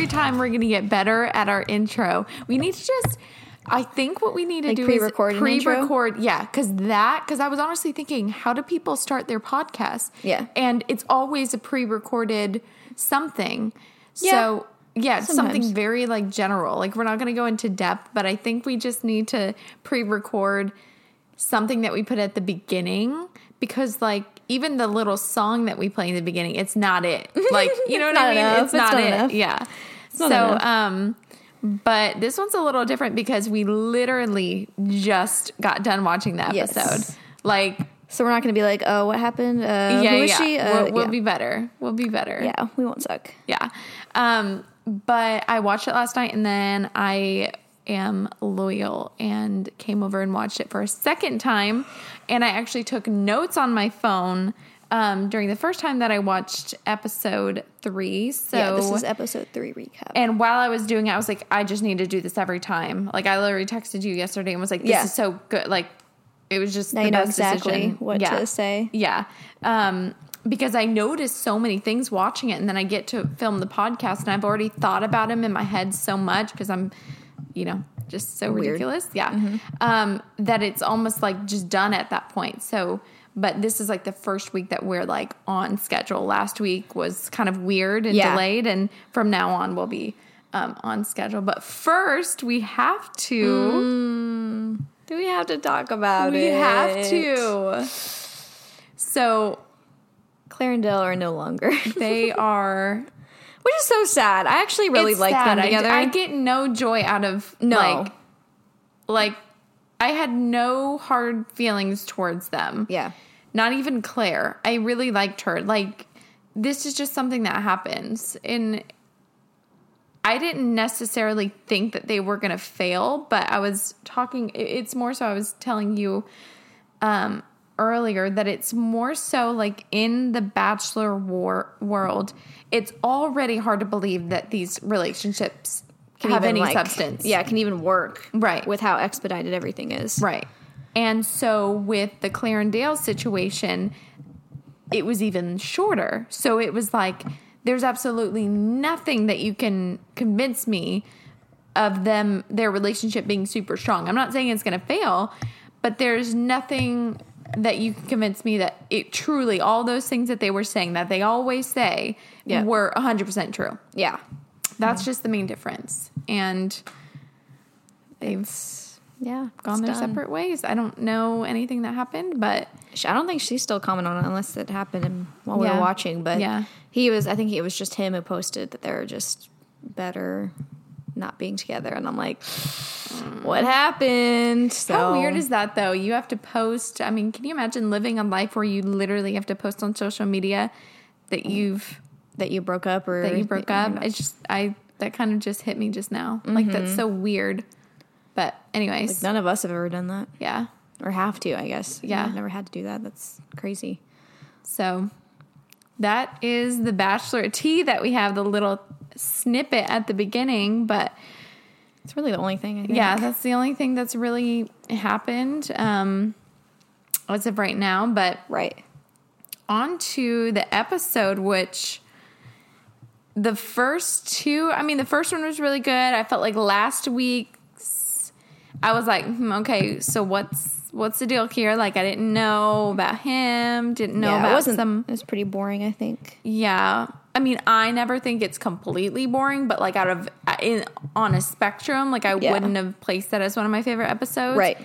every time we're going to get better at our intro. We need to just. I think what we need to Like do pre-record is pre-record. Yeah, because that because I was honestly thinking, how do people start their podcast? Yeah. and it's always a pre-recorded something. Yeah. So yeah, it's something very like general. Like we're not going to go into depth, but I think we just need to pre-record something that we put at the beginning because like even the little song that we play in the beginning, it's not it. Like you know what I mean? enough. It's It's not, not it. enough. Yeah. So um but this one's a little different because we literally just got done watching the Yes. episode. Like So we're not going to be like, oh, what happened? Uh, yeah, yeah. Uh, we'll, we'll yeah. be better. We'll be better. yeah, we won't suck. Yeah. Um, but I watched it last night and then I am loyal and came over and watched it for a second time. And I actually took notes on my phone um, during the first time that I watched episode three. So yeah, this is episode three recap. and while I was doing it, I was like, I just need to do this every time. Like I literally texted you yesterday and was like, this Yeah. is so good. Like it was just now the you know best exactly decision. what Yeah. to say. Yeah. Um, because I noticed so many things watching it, and then I get to film the podcast, and I've already thought about him in my head so much because I'm, you know, just so Weird. ridiculous. Yeah. Um, that it's almost like just done at that point. So, but this is like the first week that we're like on schedule. Last week was kind of weird and Yeah. delayed, and from now on we'll be um, on schedule. But first, we have to. Do we have to talk about We it? We have to. So Clare and Dale are no longer, they are which is so sad. I actually really It's like sad. them I- together. I, get no joy out of No. like like I had no hard feelings towards them. yeah, Not even Clare. I really liked her. Like this is just something that happens and I didn't necessarily think that they were going to fail, but I was talking it's more so I was telling you um earlier that it's more so like in the bachelor war world, it's already hard to believe that these relationships Can have even, any like- substance. Yeah, can even work. Right. with how expedited everything is. Right. And so with the Clarendale situation, it was even shorter. So it was like, there's absolutely nothing that you can convince me of them, their relationship being super strong. I'm not saying it's going to fail, but there's nothing that you can convince me that it truly, all those things that they were saying that they always say Yeah. were 100% true. Yeah, That's just the main difference. And they've yeah, gone it's their done. separate ways. I don't know anything that happened, but I don't think she's still commenting on it unless it happened while we Yeah. were watching. But Yeah. he was. I think it was just him who posted that they're just better not being together. And I'm like, mm. what happened? So how weird is that though? You have to post. I mean, can you imagine living a life where you literally have to post on social media that you've that you broke up or that you broke up? not- It's just I that kind of just hit me just now. Like that's so weird. But anyways, Like none of us have ever done that yeah. or have to. I guess. Yeah. I've never had to do that. That's crazy. So that is the bachelor tea that we have the little snippet at the beginning, but It's really the only thing. I yeah, that's the only thing that's really happened um, as of right now. But Right. on to the episode, which the first two, I mean, the first one was really good. I felt like last week's, I was like, hmm, okay, so what's what's the deal here? Like, I didn't know about him, didn't know yeah, about it wasn't. some. It was pretty boring. I think. Yeah. I mean, I never think it's completely boring, but like out of in on a spectrum, like I Yeah. wouldn't have placed that as one of my favorite episodes. Right.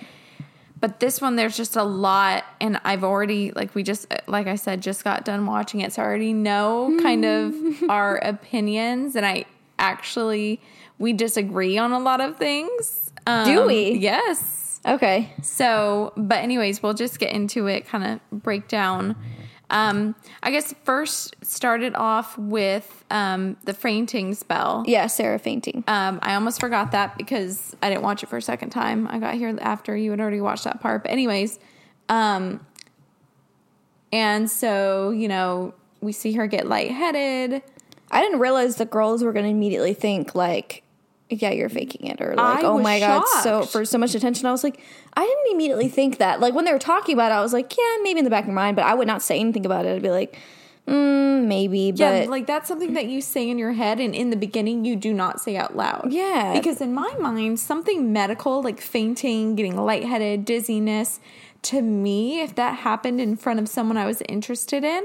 But this one, there's just a lot, and I've already like we just like I said, just got done watching it, so I already know kind of our opinions, and I actually we disagree on a lot of things. Um, Do we? Yes. Okay. So, but anyways, we'll just get into it, kind of break down. Um, I guess first started off with um, the fainting spell. Yeah, Sarah fainting. Um, I almost forgot that because I didn't watch it for a second time. I got here after you had already watched that part. But anyways, um, and so you know we see her get lightheaded. I didn't realize the girls were going to immediately think like, "Yeah, you're faking it," or like, I "Oh my god!" So for so much attention, I was like, I didn't immediately think that. Like when they were talking about it, I was like, "Yeah, maybe in the back of your mind," but I would not say anything about it. I'd be like, Mm, maybe, Yeah, but like that's something that you say in your head, and in the beginning, you do not say out loud. Yeah. Because in my mind, something medical, like fainting, getting lightheaded, dizziness, to me, if that happened in front of someone I was interested in,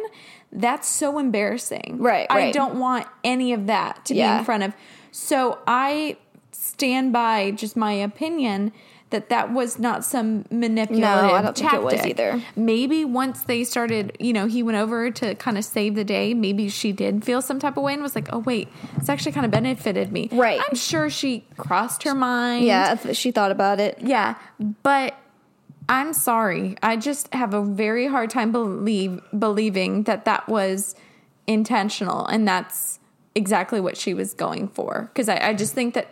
that's so embarrassing. Right, I right. don't want any of that to be in front of. So I stand by just my opinion that that was not some manipulative No, I don't think it was tactic. either. Maybe once they started, you know, he went over to kind of save the day. Maybe she did feel some type of way and was like, "Oh wait, it's actually kind of benefited me." Right. I'm sure she crossed her mind. yeah, she thought about it. Yeah, but I'm sorry. I just have a very hard time believe believing that that was intentional and that's exactly what she was going for. Because I, I just think that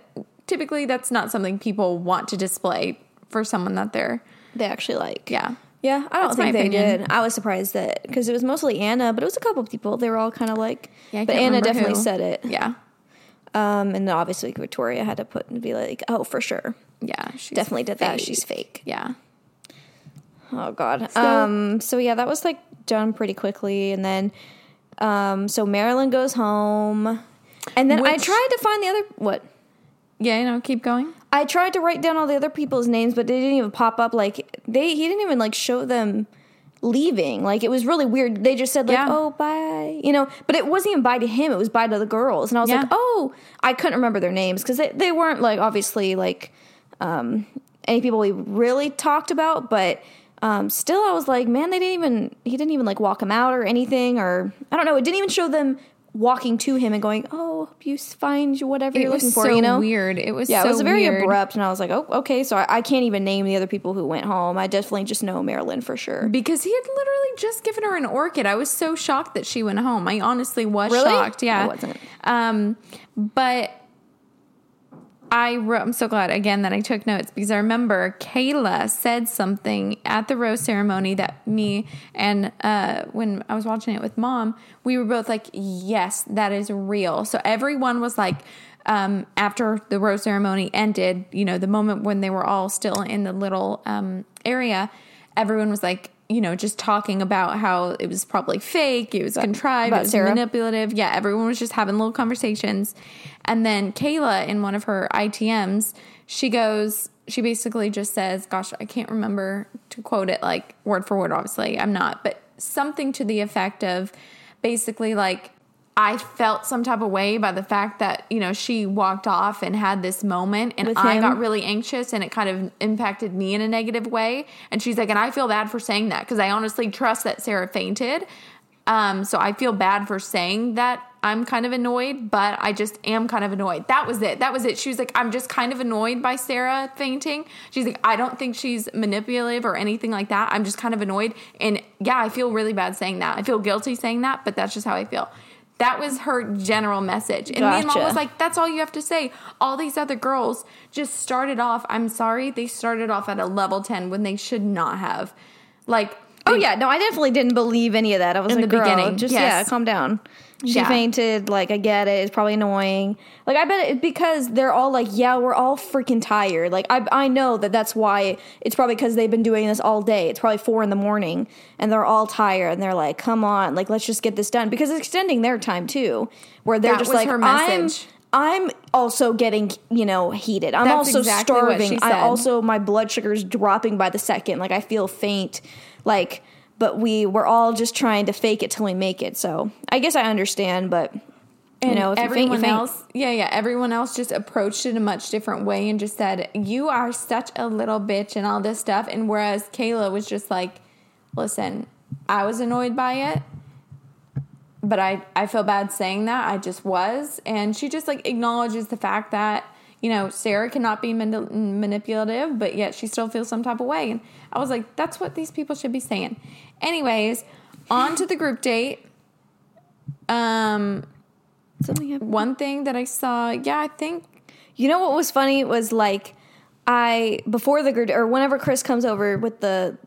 typically that's not something people want to display for someone that they're. They actually like. Yeah. Yeah, I don't That's think they opinion. did. I was surprised that because it was mostly Anna, but it was a couple of people. They were all kind of like, Yeah, but Anna definitely who. said it. Yeah. Um, and then obviously Victoria had to put and be like, oh, for sure, Yeah. She's definitely did that. She's fake. Yeah. Oh God. So- um. So yeah, that was like done pretty quickly, and then, um. So Marylynn goes home, and then I tried to find the other what. Yeah, you know, keep going. I tried to write down all the other people's names, but they didn't even pop up. Like they, he didn't even like show them leaving. Like it was really weird. They just said like, Yeah. "Oh, bye," you know. But it wasn't even bye to him. It was bye to the girls. And I was Yeah. like, "Oh," I couldn't remember their names because they, they weren't like obviously like um, any people we really talked about, but. Um, still, I was like, man, they didn't even, he didn't even like walk him out or anything, or I don't know. It didn't even show them walking to him and going, oh, hope you find whatever It you're looking for, so you know? weird. It was Yeah, so it was very weird. abrupt, and I was like, "Oh, okay." So I, I can't even name the other people who went home. I definitely just know Marylynn for sure. Because he had literally just given her an orchid. I was so shocked that she went home. I honestly was Really? shocked. Yeah. I wasn't. Um, but I wrote, I'm so glad again that I took notes because I remember Kayla said something at the rose ceremony that me and uh, when I was watching it with mom, we were both like, yes, that is real. So everyone was like, um, after the rose ceremony ended, you know, the moment when they were all still in the little um, area, everyone was like, you know, just talking about how it was probably fake, it was contrived, it was Sarah? manipulative. Yeah, everyone was just having little conversations. And then Kayla, in one of her ITMs, she goes, she basically just says, Gosh, I can't remember to quote it like word for word, obviously, I'm not, but something to the effect of basically like, I felt some type of way by the fact that, you know, she walked off and had this moment and I got really anxious and it kind of impacted me in a negative way. And she's like, and I feel bad for saying that because I honestly trust that Sarah fainted. Um, so I feel bad for saying that I'm kind of annoyed, but I just am kind of annoyed. That was it. That was it. She was like, I'm just kind of annoyed by Sarah fainting. She's like, I don't think she's manipulative or anything like that. I'm just kind of annoyed. And yeah, I feel really bad saying that. I feel guilty saying that, but that's just how I feel. That was her general message. And me and mom was like, that's all you have to say. All these other girls just started off, I'm sorry, they started off at a level 10 when they should not have. Like, Oh yeah, no, I definitely didn't believe any of that. I was In like, the "Girl, beginning, just yes. yeah, calm down." She Yeah. fainted. Like I get it. It's probably annoying. Like I bet it because they're all like, "Yeah, we're all freaking tired." Like I I know that that's why it's probably because they've been doing this all day. It's probably four in the morning, and they're all tired, and they're like, "Come on, like let's just get this done." Because it's extending their time too, where they're That just like, her "I'm." I'm also getting, you know, heated. I'm That's also exactly starving. I also my blood sugar's dropping by the second. Like I feel faint. Like, but we we're all just trying to fake it till we make it. So I guess I understand, but you And know, if you faint, you everyone faint. else, yeah, yeah, everyone else just approached it a much different way and just said, "You are such a little bitch" and all this stuff. And whereas Kayla was just like, "Listen, I was annoyed by it, but I I feel bad saying that. I just was." And she just like acknowledges the fact that you know Sarah cannot be mani- manipulative, but yet she still feels some type of way. And I was like, "That's what these people should be saying." Anyways, on to the group date. Um, Something happened. one thing that I saw, yeah, I think You know what was funny was like I before the group or whenever Chris comes over with the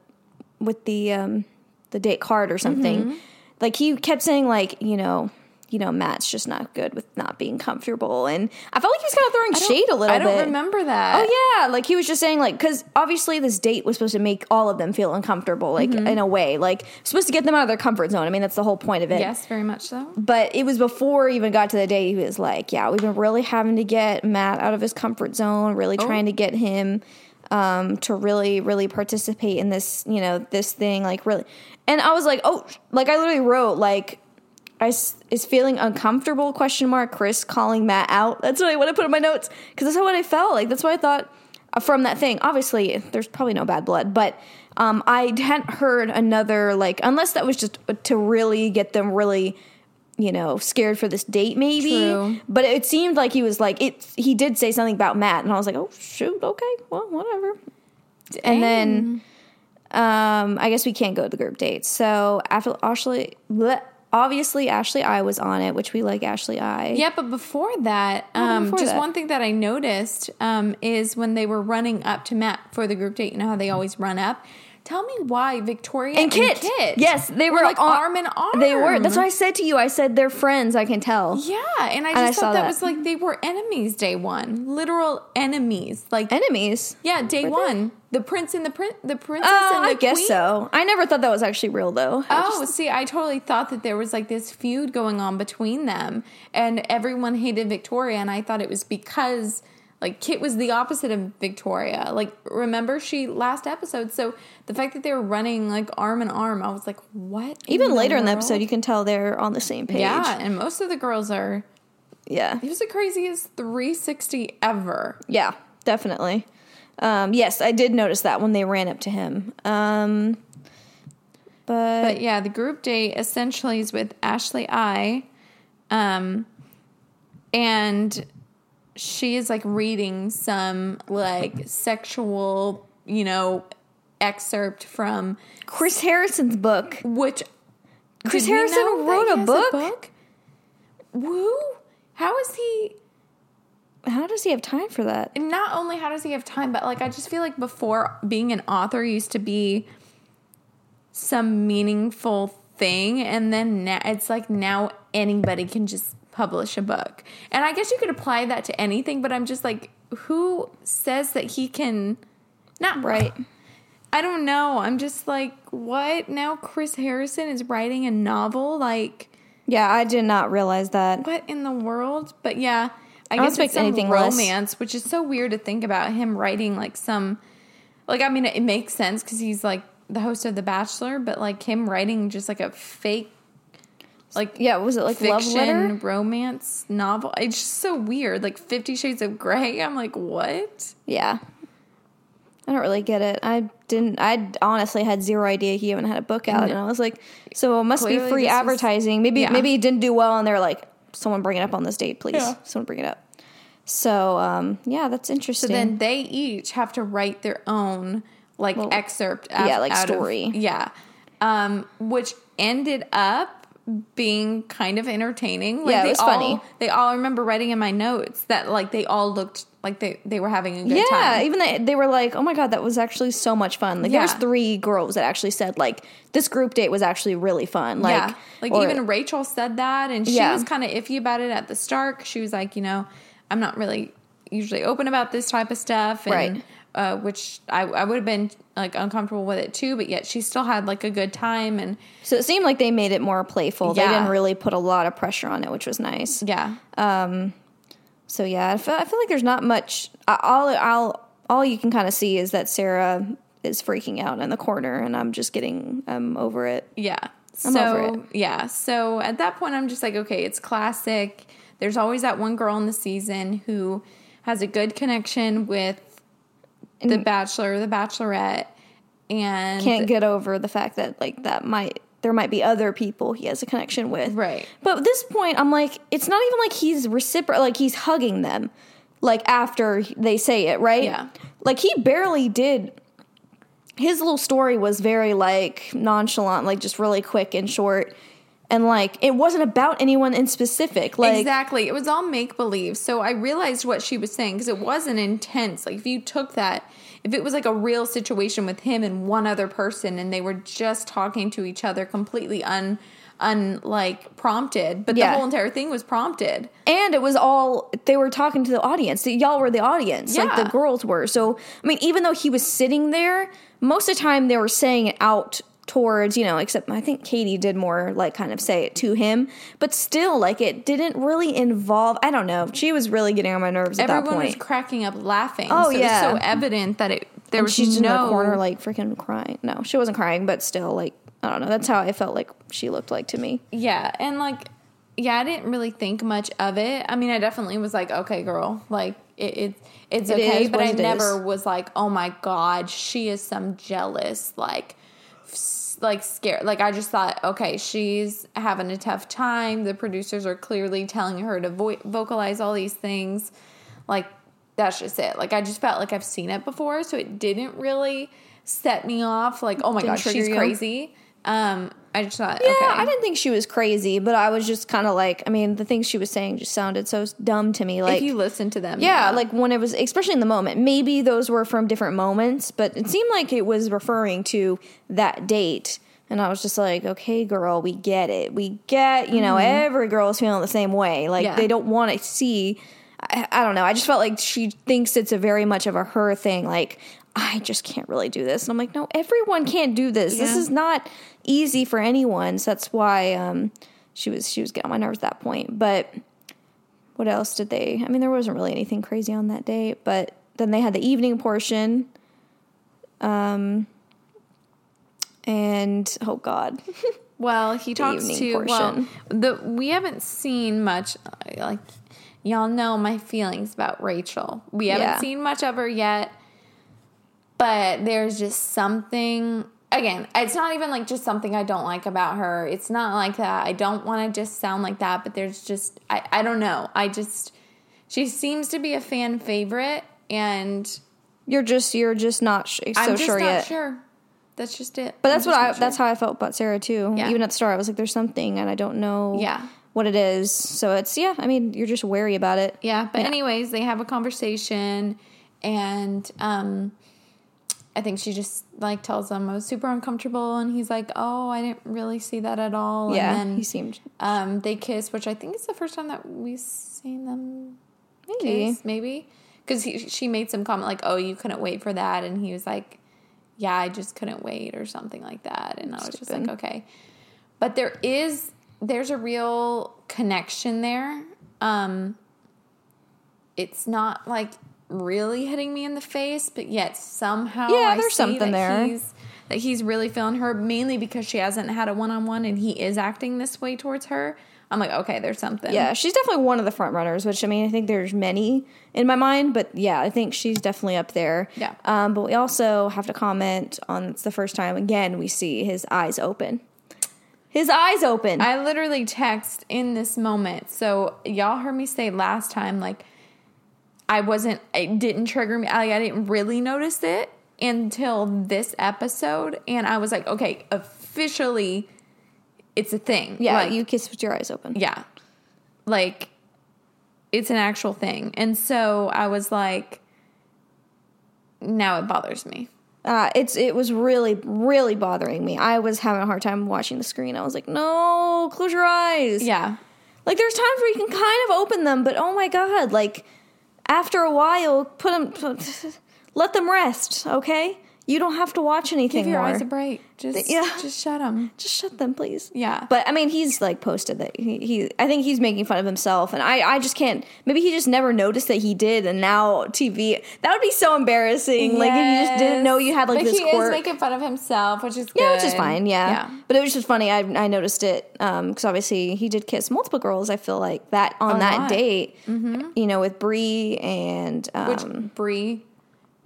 with the um the date card or something, Mm-hmm. like he kept saying like you know you know, Matt's just not good with not being comfortable. And I felt like he was kind of throwing shade a little I don't bit. remember that. Oh yeah, like he was just saying like because obviously this date was supposed to make all of them feel uncomfortable, like Mm-hmm. in a way, like supposed to get them out of their comfort zone. I mean that's the whole point of it. Yes, very much so. But it was before we even got to the date. He was like, "Yeah, we've been really having to get Matt out of his comfort zone, really Oh. trying to get him um, to really, really participate in this, you know, this thing, like really." And I was like, "Oh, like I literally wrote like." Is feeling uncomfortable question mark chris calling matt out? That's what i want to put in my notes because that's what i felt like that's what i thought uh, from that thing. Obviously there's probably no bad blood but um, i hadn't heard another like unless that was just to really get them really you know scared for this date maybe. True. but it seemed like he was like it he did say something about matt and i was like oh shoot okay well whatever. And then um, I guess we can't go to the group date. So after Ashley, bleh, obviously Ashley I was on it, which we like Ashley I. Yeah, but before that, um, before just that? one thing that I noticed um, is when they were running up to Matt for the group date, you know how they always run up? Tell me why Victoria And Kit. Kit Yes, they were, like on- arm in arm. They were. That's what I said to you. I said they're friends. I can tell. Yeah, and I And I just thought that, that. was like they were enemies day one, literal enemies. Like Enemies. yeah, day Were they? one, the prince and the prin- the princess Oh, and the I guess queen. so. I never thought that was actually real though. I Oh, just- see, I totally thought that there was like this feud going on between them, and everyone hated Victoria, and I thought it was because like Kit was the opposite of Victoria. Like, remember she last episode? So the fact that they were running like arm in arm, I was like, what? even later in the episode, you can tell they're on the same page. yeah, and most of the girls are. Yeah. It was the craziest 360 ever. Yeah, definitely. Um, yes, I did notice that when they ran up to him. Um, but, But yeah, the group date essentially is with Ashley I. Um and she is like reading some like sexual, you know, excerpt from Chris Harrison's book. which Chris Harrison wrote a has book? Woo! How is he How does he have time for that? and not only how does he have time, but like I just feel like before being an author used to be some meaningful thing, and then now it's like now anybody can just publish a book. And I guess you could apply that to anything, but I'm just like, who says that he can? Not Right. I don't know. I'm just like, what? Now Chris Harrison is writing a novel? Like, Yeah, I did not realize that. what in the world? But yeah, I, don't guess it's some anything less. romance, which is so weird to think about him writing like some. Like, I mean, it makes sense because he's like the host of The Bachelor, but like him writing just like a fake, like Yeah, was it like love fiction letter? romance novel. It's just so weird. Like Fifty Shades of Grey. I'm like, what? Yeah. I don't really get it. I didn't. I honestly had zero idea he even had a book out, and I was like, "So it must Clearly be free this was- advertising." maybe yeah. maybe he didn't do well, and they're like, "Someone bring it up on this date, please. Yeah. Someone bring it up." So um, yeah, that's interesting. So then they each have to write their own like excerpt. Out, yeah, like out of- story. yeah, um, which ended up being kind of entertaining. Like Yeah, it was all, funny. They all I remember writing in my notes that like they all looked like they they were having a good yeah, time. Yeah, even they, they were like, "Oh my god, that was actually so much fun." Like there was three girls that actually said like this group date was actually really fun. Like yeah, like or- even Rachael said that, and she Yeah. was kind of iffy about it at the start. She was like, you know, I'm not really usually open about this type of stuff, and, Right. Uh, which I, I would have been like uncomfortable with it too, but yet she still had like a good time, and so it seemed like they made it more playful. They didn't really put a lot of pressure on it, which was nice. yeah, Um, So yeah, I feel, I feel like there's not much. All I'll all you can kind of see is that Sarah is freaking out in the corner, and I'm just getting I'm over it. yeah. I'm so yeah, so at that point, I'm just like, okay, it's classic. There's always that one girl in the season who has a good connection with the Bachelor, the Bachelorette, and Can't get over the fact that like that might there might be other people he has a connection with. Right. But at this point, I'm like, it's not even like he's recipro like he's hugging them, like after they say it, right? Yeah. Like he barely did. His little story was very like nonchalant, like just really quick and short. And like it wasn't about anyone in specific. Like exactly. It was all make believe. So I realized what she was saying because it wasn't intense. Like if you took that, if it was like a real situation with him and one other person and they were just talking to each other completely un unlike prompted, but Yeah. the whole entire thing was prompted. And it was all they were talking to the audience. Y'all were the audience, like the girls were. So I mean, even though he was sitting there, most of the time they were saying it out towards you know. Except I think Katie did more like kind of say it to him, but still, like it didn't really involve. I don't know. She was really getting on my nerves at that Everyone was cracking up laughing. Oh, so It yeah. was so evident that it there And was she's no in the corner like freaking crying. No, she wasn't crying, but still, like I don't know. That's how I felt like she looked like to me. Yeah, and like, yeah, I didn't really think much of it. I mean, I definitely was like, okay, girl, like it, it it's It okay, but I it never is. was like, oh my god, she is some jealous, like, like scared. Like I just thought, okay, she's having a tough time. The producers are clearly telling her to vo- vocalize all these things, like that's just it. Like I just felt like I've seen it before, so it didn't really set me off. Like, oh my Didn't god, she's you? crazy. Um, I just thought, Yeah, okay, I didn't think she was crazy, but I was just kind of like, I mean, the things she was saying just sounded so dumb to me. Like, if you listen to them, yeah, like when it was, especially in the moment. Maybe those were from different moments, but it seemed like it was referring to that date. And I was just like, okay, girl, we get it. We get, you know, every girl is feeling the same way. Like, Yeah. they don't want to see. I, I don't know. I just felt like she thinks it's a very much of a her thing. Like, I just can't really do this. And I'm like, no, everyone can't do this. This is not easy for anyone. So that's why um, she was she was getting on my nerves at that point. But what else did they? I mean, there wasn't really anything crazy on that day. But then they had the evening portion. Um, and oh god, Well, he talks to well, the we haven't seen much. Like y'all know my feelings about Rachael. We haven't Yeah. seen much of her yet, but there's just something. Again, it's not even like just something I don't like about her. It's not like that. I don't want to just sound like that, but there's just I I don't know. I just she seems to be a fan favorite, and you're just you're just not sh- so I'm just sure not yet. sure. That's just it. But that's what I sure. that's how I felt about Sarah too. Yeah. Even at the start, I was like, "There's something," and I don't know Yeah. what it is. So it's yeah. I mean, you're just wary about it. Yeah, but Yeah. anyways, they have a conversation and um I think she just like tells him I was super uncomfortable and he's like, "Oh, I didn't really see that at all." Yeah, and he seemed um they kiss, which I think is the first time that we've seen them maybe. kiss, maybe. Cuz she made some comment like, "Oh, you couldn't wait for that." And he was like, "Yeah, I just couldn't wait" or something like that. And I was just like, "Okay." But there is there's a real connection there. Um it's not like really hitting me in the face, but yet somehow Yeah, I there's something there. He's, that he's really feeling her, mainly because she hasn't had a one on one, and he is acting this way towards her. I'm like, okay, there's something. Yeah, she's definitely one of the front runners. Which I mean, I think there's many in my mind, but yeah, I think she's definitely up there. Yeah. Um, but we also have to comment on it's the first time again we see his eyes open. His eyes open. I literally text in this moment. So y'all heard me say last time, like I wasn't, it didn't trigger me. Like I didn't really notice it until this episode, and I was like, okay, officially, it's a thing. yeah, Like, you kiss with your eyes open. yeah, like it's an actual thing. And so I was like, now it bothers me. Uh, it's it was really really bothering me. I was having a hard time watching the screen. I was like, no, close your eyes. Yeah. Like there's times where you can kind of open them, but oh my god, like after a while, put them, put, let them rest. Okay, you don't have to watch anything Give your more. eyes a break. Just, Yeah. just shut them. Just shut them, please. Yeah. But I mean, he's like posted that he, he. I think he's making fun of himself, and I, I just can't. Maybe he just never noticed that he did, and now TV. That would be so embarrassing. Like if you just didn't know you had like but this he quirk. is making fun of himself, which is good. Yeah, which is fine. Yeah. yeah. but it was just funny. I I noticed it because obviously he did kiss multiple girls. I feel like that on A that date. You know, with Bri and um, Which Bri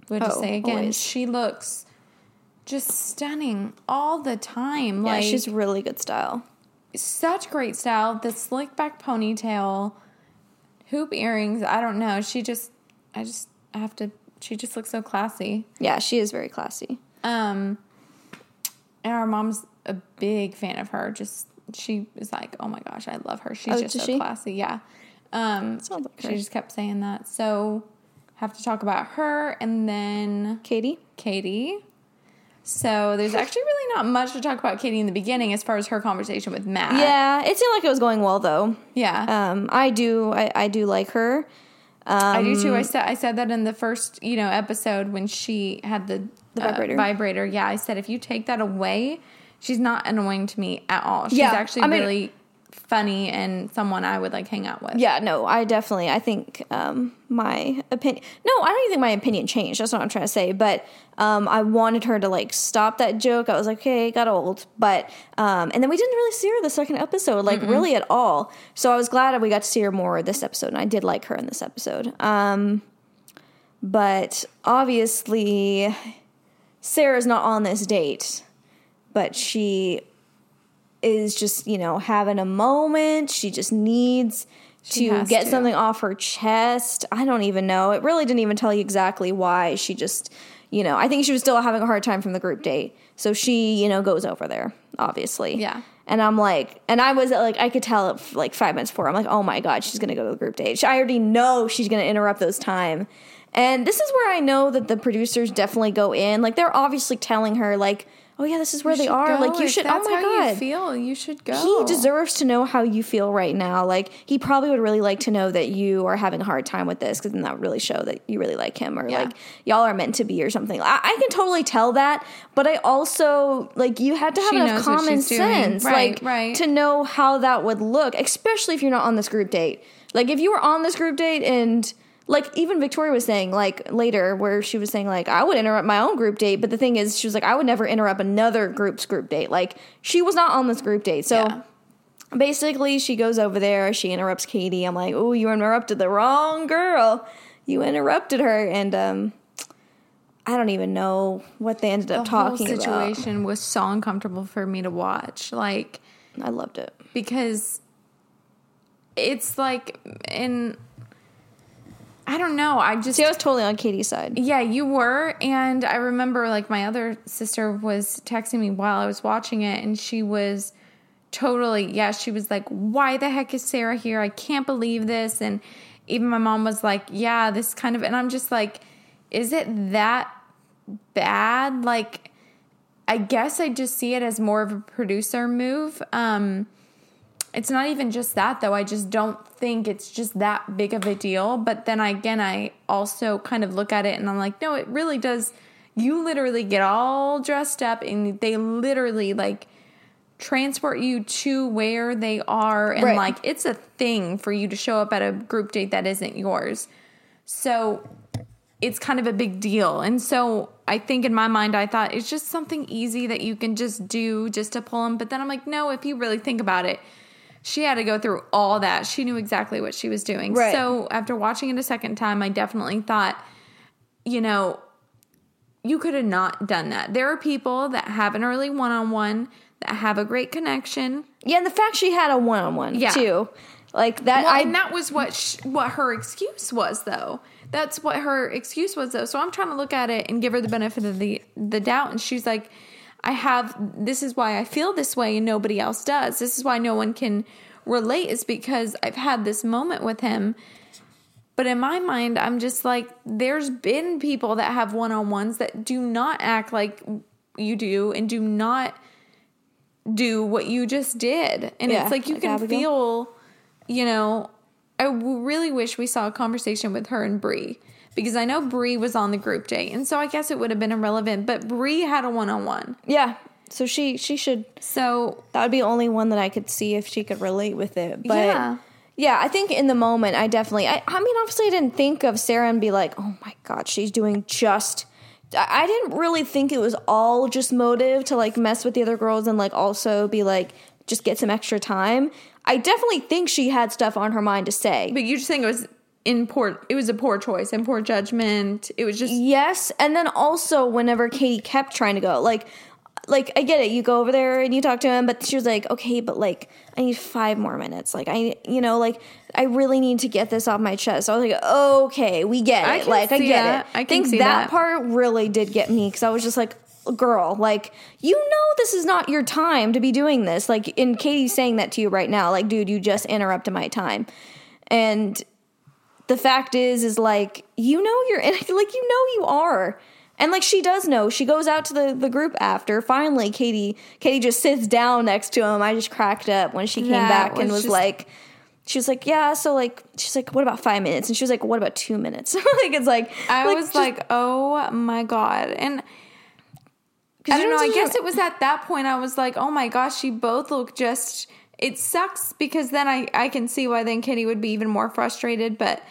would just oh, say again, always. she looks just stunning all the time. yeah, like she's really good style. such great style. The slick back ponytail, hoop earrings. I don't know. She just, I just I have to. She just looks so classy. Yeah, she is very classy. Um, and our mom's a big fan of her. Just she was like, "Oh my gosh, I love her. She's Oh, just so she? classy." Yeah. Um, like she just kept saying that. So have to talk about her and then Katie. Katie. So there's actually really not much to talk about Katie in the beginning as far as her conversation with Matt. Yeah, it seemed like it was going well though. Yeah. Um, I do, I, I do like her. I do Um, too. I said I said that in the first, you know, episode when she had the, The uh, vibrator. vibrator. Yeah, I said if you take that away, she's not annoying to me at all. She's Yeah, actually I mean- really funny and someone I would like hang out with. Yeah, no, I definitely, I think um, my opinion. No, I don't even think my opinion changed. That's what I'm trying to say. But um, I wanted her to like stop that joke. I was like, okay, got old. But um, and then we didn't really see her the second episode, like really at all. So I was glad that we got to see her more this episode, and I did like her in this episode. Um, but obviously, Sarah's not on this date, but she is just you know having a moment. She just needs She to get to. something off her chest. I don't even know. It really didn't even tell you exactly why. She just, you know, I think she was still having a hard time from the group date. So she, you know, goes over there, obviously. Yeah. And I'm like, and I was like, I could tell it like five minutes before. I'm like, oh my God, she's going to go to the group date. I already know she's going to interrupt those time. And this is where I know that the producers definitely go in. Like, they're obviously telling her, like, oh yeah, this is where You they are. go. Like, you If should, oh my how God you feel. You should go. he deserves to know how you feel right now. Like he probably would really like to know that you are having a hard time with this because then that would really show that you really like him or Yeah. like y'all are meant to be or something. I, I can totally tell that, but I also like you had to have She enough common sense, Right, like right. to know how that would look, especially if you're not on this group date. Like if you were on this group date and like even Victoria was saying like later where she was saying like I would interrupt my own group date, but the thing is she was like I would never interrupt another group's group date. Like she was not on this group date. So Yeah. basically she goes over there she interrupts katie i'm like oh you interrupted the wrong girl you interrupted her and um i don't even know what they ended up talking whole about situation was so uncomfortable for me to watch. Like i loved it because it's like in I don't know. I just see i was totally on katie's side Yeah, you were. And I remember like my other sister was texting me while I was watching it and she was totally, yeah, she was like, why the heck is Sarah here? I can't believe this. And even my mom was like, yeah, this kind of, and I'm just like, is it that bad? Like, I guess I just see it as more of a producer move. Um, it's not even just that though. I just don't think it's just that big of a deal. But then again, I also kind of look at it and I'm like, no, it really does. You literally get all dressed up and they literally like transport you to where they are. And Right. like, it's a thing for you to show up at a group date that isn't yours. So it's kind of a big deal. And so I think in my mind, I thought it's just something easy that you can just do just to pull them. But then I'm like, no, if you really think about it, she had to go through all that. She knew exactly what she was doing. Right. So after watching it a second time, I definitely thought, you know, you could have not done that. There are people that have an early one on one that have a great connection. yeah and the fact she had a one-on-one Yeah. too like that Well, i and that was what sh- what her excuse was, though. That's what her excuse was, though. So I'm trying to look at it and give her the benefit of the the doubt, and she's like, "I have. This is why I feel this way, and nobody else does. This is why no one can relate. Is because I've had this moment with him." But in my mind, I'm just like, there's been people that have one on ones that do not act like you do and do not do what you just did. And Yeah, it's like you like can Abigail. feel, you know, I w- really wish we saw a conversation with her and Bri because I know Bri was on the group date. And so I guess it would have been irrelevant, but Bri had a one on one. yeah so she she should So that would be the only one that i could see if she could relate with it but Yeah. yeah i think in the moment i definitely i, I mean obviously i didn't think of sarah and be like oh my god she's doing just I I didn't really think it was all just motive to like mess with the other girls and like also be like just get some extra time. I definitely think she had stuff on her mind to say. but you just think it was in poor, it was a poor choice and poor judgment. It was just, Yes, and then also whenever Katie kept trying to go, like, like I get it, you go over there and you talk to him, but she was like, okay, but like I need five more minutes. Like I, you know, like I really need to get this off my chest. So I was like, okay, we get it. I like I get that. it. I think that, that. part really did get me because I was just like. Girl, like you know, this is not your time to be doing this. Like, in Katie's saying that to you right now, like, dude, you just interrupted my time, and the fact is is like you know you're in like you know you are And like she does know, she goes out to the, the group after. Finally, Katie Katie just sits down next to him. I just cracked up when she came back and was was just- like, she was like, yeah. So like, she's like, what about five minutes? And she was like, what about two minutes? like it's like I was just- like, oh my god, and I don't know. I guess it was at that point I was like, oh my gosh, you both look just. It sucks because then I I can see why then Katie would be even more frustrated, but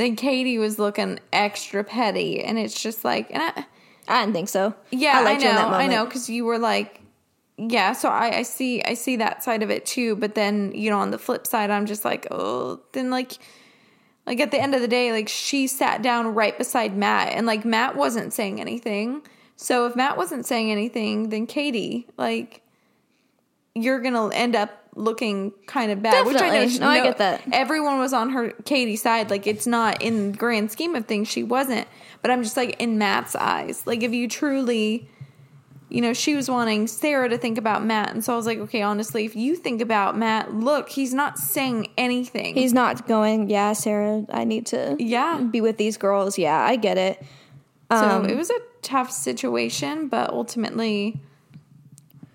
then Katie was looking extra petty, and it's just like, and I, I didn't think so. yeah, I, in know, I know, because you were like, yeah. So I I see I see that side of it too, but then you know on the flip side, I'm just like, oh, then like. Like at the end of the day, like she sat down right beside Matt, and like Matt wasn't saying anything. So if Matt wasn't saying anything, then Katie, like, you're gonna end up looking kind of bad. Which I know, Definitely. she- No, I get that. Everyone was on her Katie's side. Like it's not in the grand scheme of things, she wasn't. But I'm just like in Matt's eyes. Like if you truly, you know, she was wanting Sarah to think about Matt, and so I was like, okay, honestly, if you think about Matt, look, he's not saying anything. He's not going, yeah, Sarah, I need to Yeah. be with these girls. Yeah, I get it. So Um, it was a tough situation, but ultimately,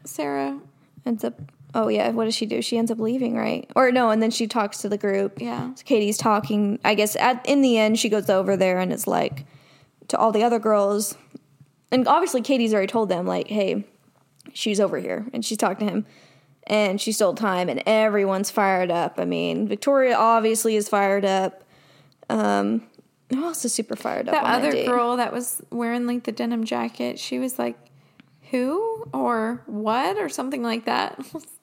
Sarah, ends up oh yeah what does she do? She ends up leaving right? Or no and then she talks to the group. Yeah. so katie's talking i guess at in the end she goes over there and is like to all the other girls. And obviously katie's already told them like hey she's over here. And she's talked to him. And she stole time and everyone's fired up. I mean victoria obviously is fired up. Um who else is super fired up that on other date? girl that was wearing like the denim jacket, she was like, "Who or what or something like that."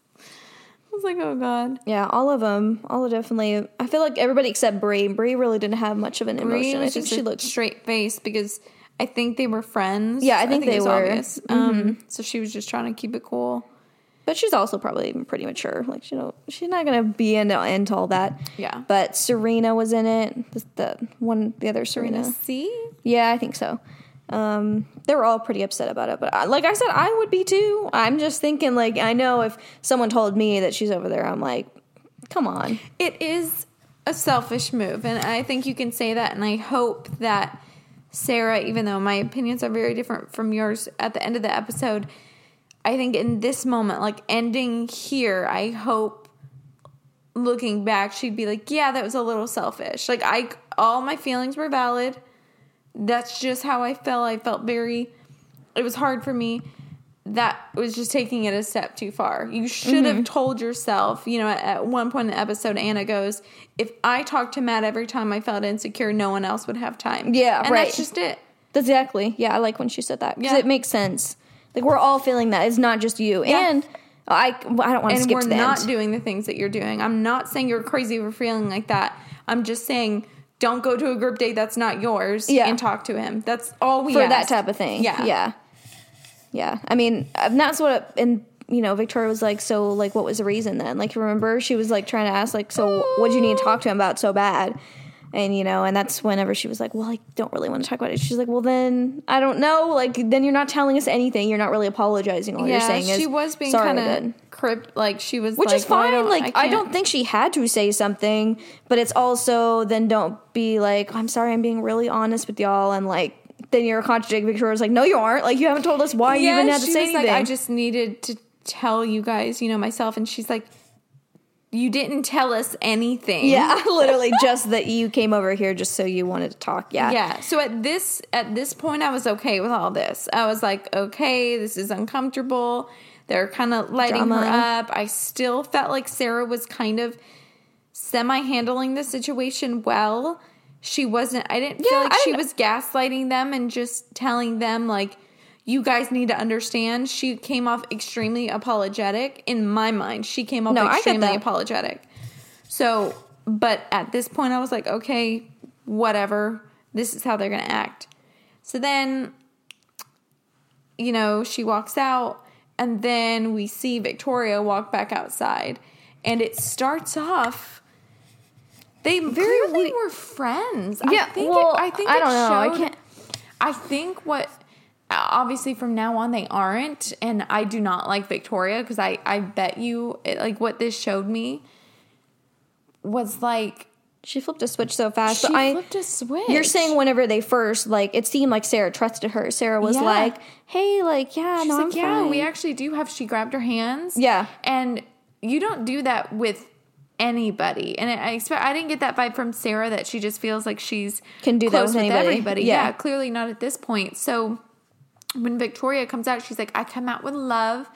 I was like, "Oh God." yeah all of them all of definitely i feel like everybody except bri bri really didn't have much of an emotion i think she looked straight face because I think they were friends. Yeah, I think they it was were. obvious. Um, so she was just trying to keep it cool. But she's also probably pretty mature. Like she know she's not gonna be into, into all that. Yeah. But Serena was in it. The, the one, the other Serena. See, Yeah, I think so. Um, they were all pretty upset about it. But I, like I said, I would be too. I'm just thinking, like, I know if someone told me that she's over there, I'm like, come on. it is a selfish move, and I think you can say that. And I hope that Sarah, even though my opinions are very different from yours, at the end of the episode, I think in this moment, like ending here, I hope looking back, she'd be like, "Yeah, that was a little selfish." Like I, all my feelings were valid. That's just how I felt. I felt very. It was hard for me. That was just taking it a step too far. You should Mm-hmm. have told yourself, you know, at, at one point in the episode, Anna goes, If I talked to Matt every time I felt insecure, no one else would have time. Yeah, and right. that's just it. Exactly. Yeah, I like when she said that because Yeah. it makes sense. Like we're all feeling that. It's not just you. Yeah. And I, I don't want to and skip we're to the not end. doing the things that you're doing. I'm not saying you're crazy for feeling like that. I'm just saying don't go to a group date that's not yours Yeah. and talk to him. That's all we for ask. that type of thing. Yeah. yeah, yeah. I mean, and that's what. And you know, Victoria was like, "So, like, what was the reason then?" Like, remember, she was like trying to ask, like, "So, what do you need to talk to him about so bad?" And you know, and that's whenever she was like, "Well, I don't really want to talk about it." She's like, "Well, then I don't know. Like, then you're not telling us anything. You're not really apologizing. All Yeah, you're saying is she was being "Sorry, kind of crypt. Like she was, which like, is well, I fine. like I, can't- don't think she had to say something, but it's also then don't be like, I'm sorry, I'm being really honest with y'all, and like then you're contradicting Victoria's like, no, you aren't. Like you haven't told us why you even had to say was anything. like, I just needed to tell you guys, you know, myself. And she's like, you didn't tell us anything. yeah, literally just that you came over here just so you wanted to talk. Yeah, Yeah. So at this at this point I was okay with all this. I was like, okay, this is uncomfortable. They're kind of lighting her up. I still felt like Sarah was kind of semi handling the situation well. She wasn't I didn't feel like I she was gaslighting them and just telling them like you guys need to understand. She came off extremely apologetic in my mind. She came off No, extremely apologetic. So, but at this point, I was like, okay, whatever. This is how they're going to act. So then, you know, she walks out, and then we see Victoria walk back outside. And it starts off. They clearly we- were friends. Yeah, I think. well, it, I think I don't know. I can't- I think what obviously from now on they aren't, and I do not like Victoria because I I bet you it, like what this showed me was like She flipped a switch so fast. She but I flipped a switch. You're saying whenever they first like it seemed like Sarah trusted her. Sarah was Yeah. like, "Hey, like yeah, She's no, like, I'm yeah, fine." we actually do have. She grabbed her hands. Yeah. and you don't do that with anybody. And I expect I didn't get that vibe from Sarah that she just feels like she's Can do that with anybody. everybody. Yeah. Yeah. clearly not at this point. So when Victoria comes out, she's like, I come out with love,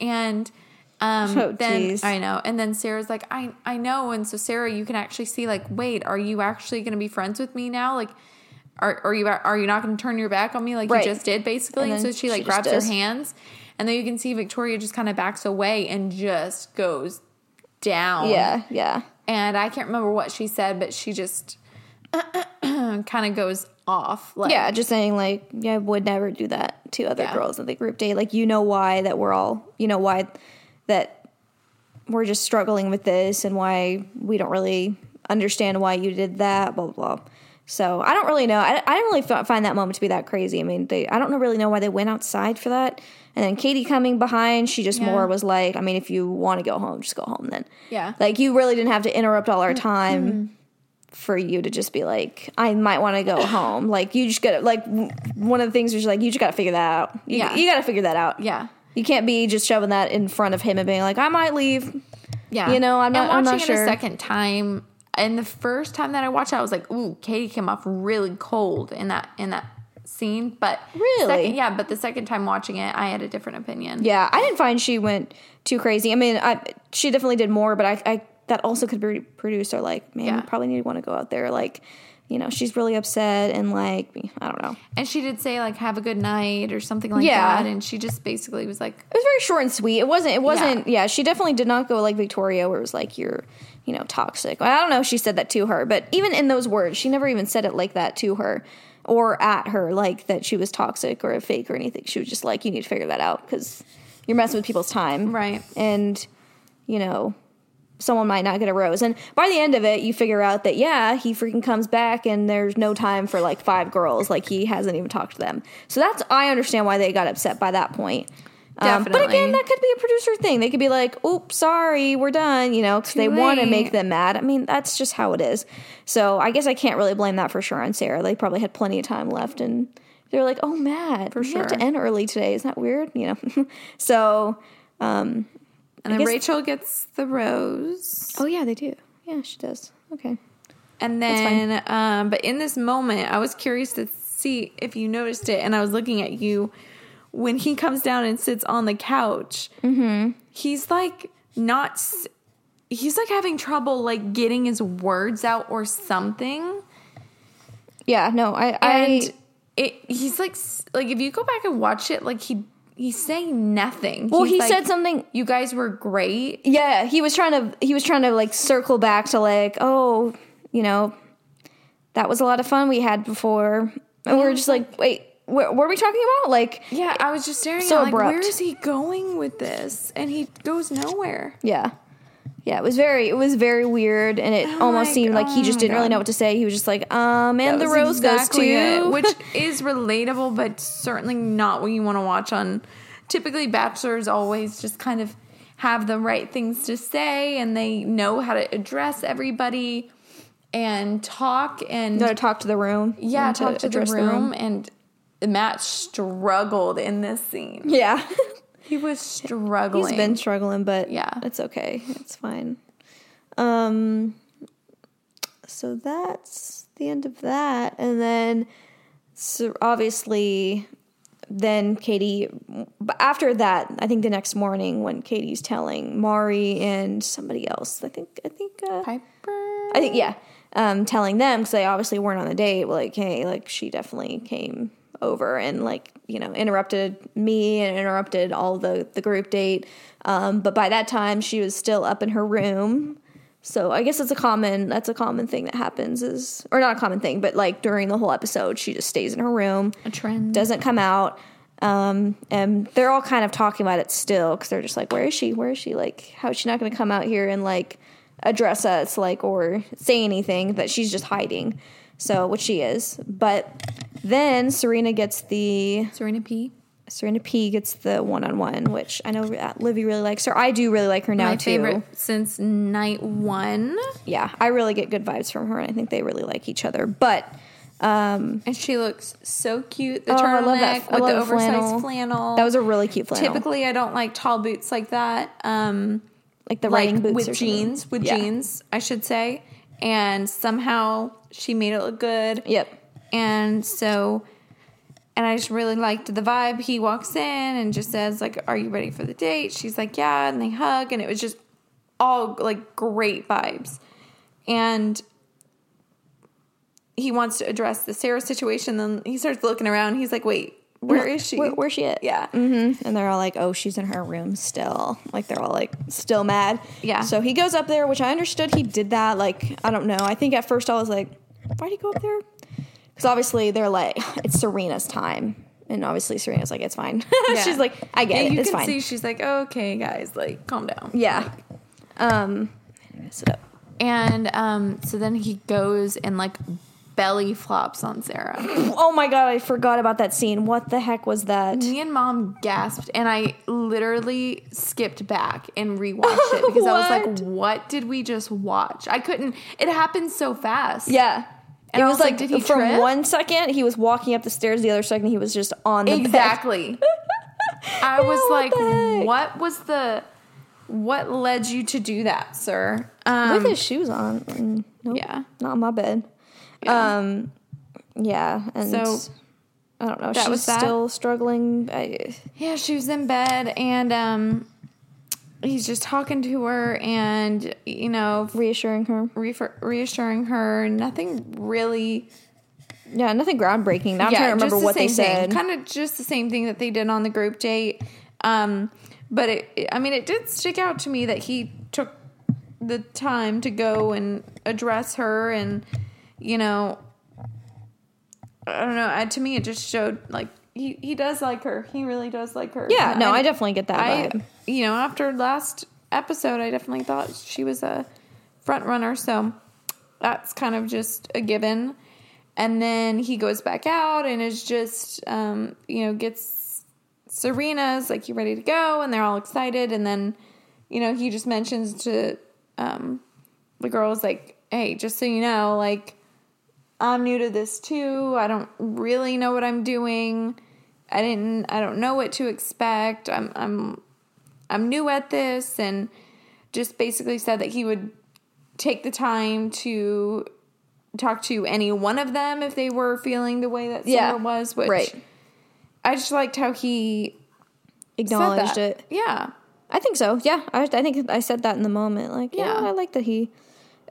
and. Um, Oh, then geez. I know, and then Sarah's like, I I know, and so Sarah, you can actually see like, wait, are you actually going to be friends with me now? Like, are are you are you not going to turn your back on me like Right. you just did, basically? And so she like she grabs her hands, and then you can see Victoria just kind of backs away and just goes down. yeah, yeah. and I can't remember what she said, but she just kind of goes off. Like, Yeah, just saying like, yeah, I would never do that to other Yeah. girls in the group date. Like, you know why that we're all, you know why that we're just struggling with this and why we don't really understand why you did that, blah blah blah. So I don't really know. I, I didn't really fi- find that moment to be that crazy. I mean, they I don't really know why they went outside for that. And then Katie coming behind, she just Yeah. more was like, I mean, if you want to go home, just go home then. Yeah. Like you really didn't have to interrupt all Mm-hmm. our time for you to just be like, I might want to go home. Like you just gotta like one of the things was like you just gotta figure that out. You, Yeah. you gotta figure that out. yeah, You can't be just shoving that in front of him and being like, I might leave. yeah. You know, I'm not- And I'm watching not it sure. a second time, and the first time that I watched it, I was like, "Ooh, Katie came off really cold in that in that scene." But Really? second, yeah. But the second time watching it, I had a different opinion. Yeah, I didn't find she went too crazy. I mean, I she definitely did more, but I, I that also could be produced or like, man, Yeah. you probably need to want to go out there. Like, you know, she's really upset and like, I don't know. And she did say like, "Have a good night" or something like Yeah. that. And she just basically was like, It was very short and sweet. It wasn't. It wasn't. Yeah, she definitely did not go like Victoria, where it was like you're, you know, toxic. I don't know if she said that to her, but even in those words, she never even said it like that to her or at her, like that she was toxic or a fake or anything. She was just like, you need to figure that out because you're messing with people's time, Right. And you know, someone might not get a rose. And by the end of it, you figure out that yeah, he freaking comes back and there's no time for like five girls. Like he hasn't even talked to them. So that's I understand why they got upset by that point. Um, but again, that could be a producer thing. They could be like, "Oops, sorry, we're done," you know, because they want to make them mad. I mean, that's just how it is. So I guess I can't really blame that for sure on Sarah. They probably had plenty of time left, and they're like, "Oh, Matt, for we have to end early today. Isn't that weird?" You know. so, and then guess- Rachael gets the rose. oh yeah, they do. Yeah, she does. Okay. And then, um, but in this moment, I was curious to see if you noticed it, and I was looking at you when he comes down and sits on the couch. Mm-hmm. He's like not. He's like having trouble like getting his words out or something, Yeah. No, I. and I it. He's like like if you go back and watch it, like he he's saying nothing. well, He's he like, said something. You guys were great. Yeah, he was trying to. He was trying to like circle back to like, oh, you know, that was a lot of fun we had before, and we were just like, wait, what, what are we talking about? Like, Yeah, I was just staring So at like, abrupt. where is he going with this? And he goes nowhere. Yeah. Yeah, it was very it was very weird and it Oh almost seemed like he just didn't really know what to say. He was just like, um, and the That rose exactly goes to you. which is relatable, but certainly not what you want to watch on. Typically, bachelors always just kind of have the right things to say, and they know how to address everybody and talk and gotta talk to the room. yeah, talk to the address room. And Matt struggled in this scene. Yeah. He was struggling. He's been struggling, but Yeah. it's okay. It's fine. Um so that's the end of that. And then so obviously then Katie but after that, I think the next morning when Katie's telling Mari and somebody else, I think I think uh, Piper. I think yeah, um, telling them because they obviously weren't on the date. Like, hey, like she definitely came over and like you know interrupted me and interrupted all the the group date. Um, but by that time, she was still up in her room. So I guess it's a common that's a common thing that happens is or not a common thing, but like during the whole episode, she just stays in her room A trend. doesn't come out. Um, and they're all kind of talking about it still because they're just like, where is she? Where is she? Like, how is she not going to come out here and like address us, like, or say anything that she's just hiding? So, which she is. But then Serena gets the Serena P. Serena P gets the one on one, which I know uh, Livy really likes her. I do really like her now My too. favorite since night one. Yeah, I really get good vibes from her, and I think they really like each other. But um, And she looks so cute. The Oh, turtleneck love that- I with the oversized flannel. flannel. that was a really cute flannel, Typically, I don't like tall boots like that. Um, like the like riding boots with something. jeans, with Yeah. jeans, I should say. And somehow she made it look good. Yep. And so, and I just really liked the vibe. He walks in and just says, like, "Are you ready for the date?" She's like, "Yeah," and they hug, and it was just all like great vibes. And he wants to address the Sarah situation. Then he starts looking around. He's like, "Wait, where is she? Where, where's she at? Yeah. hmm And they're all like, "Oh, she's in her room still." Like they're all like still mad. Yeah. So he goes up there, which I understood he did that. Like I don't know. I think at first I was like, "Why'd he go up there?" Because obviously they're like, "It's Serena's time," and obviously Serena's like, "It's fine." Yeah. she's like, "I get Yeah, it. you It's can fine." see she's like, "Okay, guys, like, calm down." yeah. Um. Mess it up. And um, so then he goes and like belly flops on Sarah. Oh my god, I forgot about that scene. What the heck was that? Me and mom gasped, and I literally skipped back and rewatched it because I was like, "What did we just watch?" I couldn't. It happened so fast. Yeah. And it I was, was like, like, did he from trip? one second he was walking up the stairs, the other second he was just on the exactly. I was what like, "What was the? What led you to do that, sir?" Um, with his shoes on. Mm, Nope, yeah. not on my bed. Yeah. Um, yeah, and So, I don't know. that She's was that? still struggling. I, Yeah, she was in bed and um he's just talking to her and you know reassuring her. refer- reassuring her nothing really Yeah, nothing groundbreaking. Now I'm yeah, trying to remember the what they said. Kind of just the same thing that they did on the group date. Um but it- I mean it did stick out to me that he took the time to go and address her and you know I don't know, I, to me it just showed like he, he does like her. He really does like her. yeah, And no, I, definitely get that I, vibe. you know, after last episode, I definitely thought she was a front runner. So that's kind of just a given. And then he goes back out and is just, um, you know, gets Serena's like, you ready to go? And they're all excited. And then, you know, he just mentions to um, the girls, like, hey, just so you know, like, I'm new to this too. I don't really know what I'm doing. I didn't I don't know what to expect. I'm I'm I'm new at this and just basically said that he would take the time to talk to any one of them if they were feeling the way that Sarah Yeah, was, which right. I just liked how he Acknowledged it. Yeah. I think so. Yeah, I, I think I said that in the moment. Like, yeah, Yeah. I like that he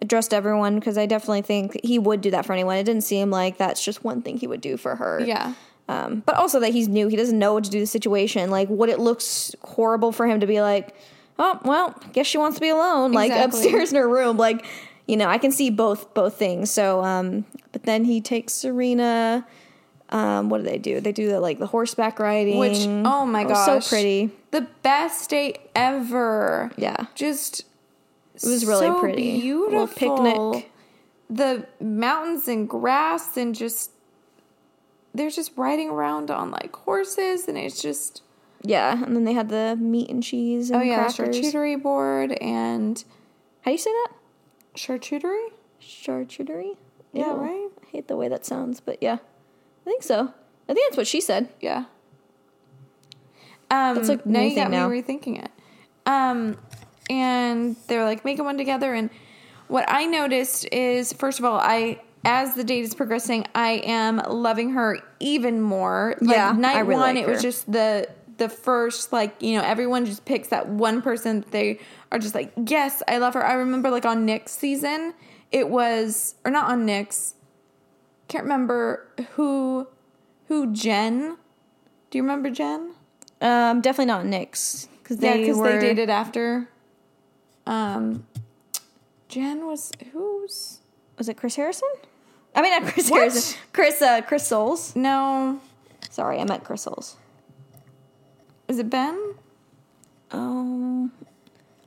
addressed everyone because I definitely think he would do that for anyone. It didn't seem like that's just one thing he would do for her. Yeah. Um, but also that he's new. He doesn't know what to do the situation. Like, what it looks horrible for him to be like, oh, well, guess she wants to be alone, like upstairs in her room. Like, you know, I can see both both things. So, um, but then he takes Serena. Um, what do they do? They do the like the horseback riding, Which oh my was gosh. so pretty. The best date ever. Yeah. Just It was really so pretty. Beautiful. Little picnic. The mountains and grass and just they're just riding around on like horses and it's just Yeah, and then they had the meat and cheese and oh yeah, crackers. charcuterie board and How do you say that? charcuterie? Charcuterie. Yeah, Ew. right? I hate the way that sounds, but yeah, I think so. I think that's what she said. Yeah. Um, That's, like, now you got thing me now. rethinking it. Um, and they're like making one together. And what I noticed is, first of all, I as the date is progressing, I am loving her even more. Like, Yeah, night really one, like it was just the the first like you know everyone just picks that one person that they are just like yes I love her. I remember like on Nick's season, it was or not on Nick's. Can't remember who who Jen. Do you remember Jen? Um, definitely not Nick's because Yeah, they because were they dated after. Um, Jen was who's Was it Chris Harrison? I mean, not Chris What? Harrison. Chris. Uh, Chris Soules. no? Sorry, I meant Chris Soules. Is it Ben? Um,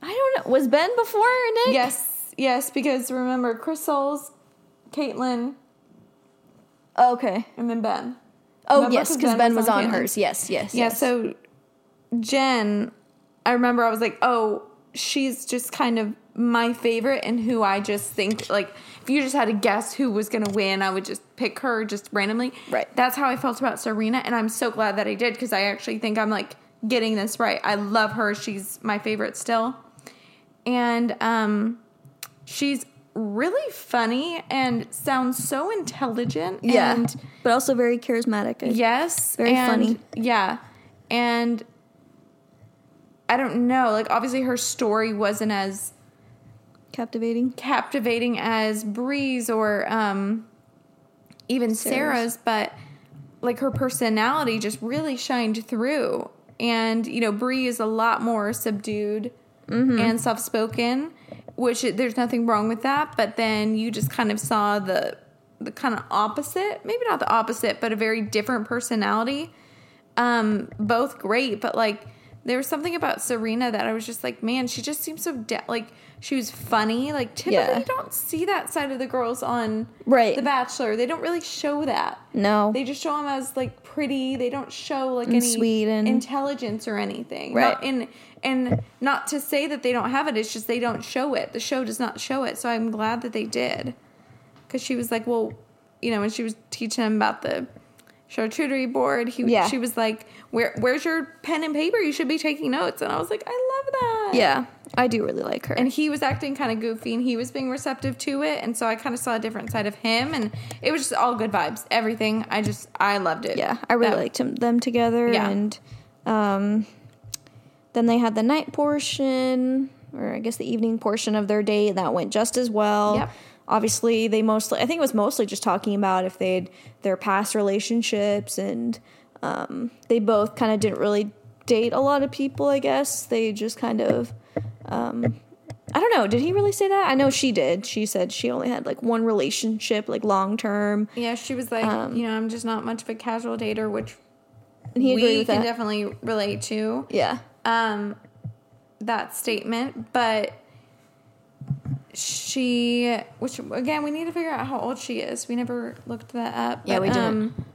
I don't know. Was Ben before Nick? Yes, yes. Because remember, Chris Soules, Kaitlyn, Okay. and then Ben. Oh Remember? yes, because Ben was on Kaitlyn. hers. Yes, yes. Yeah, yes. so Jen, I remember I was like, oh, she's just kind of my favorite and who I just think like if you just had to guess who was gonna win, I would just pick her just randomly. Right. That's how I felt about Serena, and I'm so glad that I did because I actually think I'm like getting this right. I love her. She's my favorite still. And um she's really funny and sounds so intelligent. yeah, And but also very charismatic. Yes. Very funny. Yeah. And I don't know, like obviously her story wasn't as captivating. captivating as Bri's or um even Sarah's. Sarah's, but like her personality just really shined through. And you know, Bree is a lot more subdued Mm-hmm. and soft-spoken, which it, there's nothing wrong with that, but then you just kind of saw the the kind of opposite, maybe not the opposite, but a very different personality. Um both great, but like there was something about Serena that I was just like, man, she just seems so de- like she was funny. Like typically Yeah. you don't see that side of the girls on Right. The Bachelor. They don't really show that. No. They just show them as like pretty. They don't show like any sweet and- intelligence or anything. Right. Not, and and not to say that they don't have it. It's just they don't show it. The show does not show it. So I'm glad that they did. Because she was like, well, you know, when she was teaching him about the charcuterie board, he Yeah. she was like, where where's your pen and paper? You should be taking notes. And I was like, I love that. yeah, I do really like her. And he was acting kind of goofy and he was being receptive to it. And so I kind of saw a different side of him. And it was just all good vibes. Everything. I just, I loved it. yeah, I really That- liked him, them together. Yeah. And um, then they had the night portion, or I guess the evening portion of their date that went just as well. Yep. Obviously, they mostly, I think it was mostly just talking about if they'd their past relationships, and um, they both kind of didn't really date a lot of people. I guess they just kind of. Um, I don't know. Did he really say that? I know she did. She said she only had like one relationship, like long term. Yeah, she was like, Um, you know, I'm just not much of a casual dater, which And he agreed we can definitely relate to. yeah. um that statement but she which again we need to figure out how old she is we never looked that up Yeah, but, we didn't. um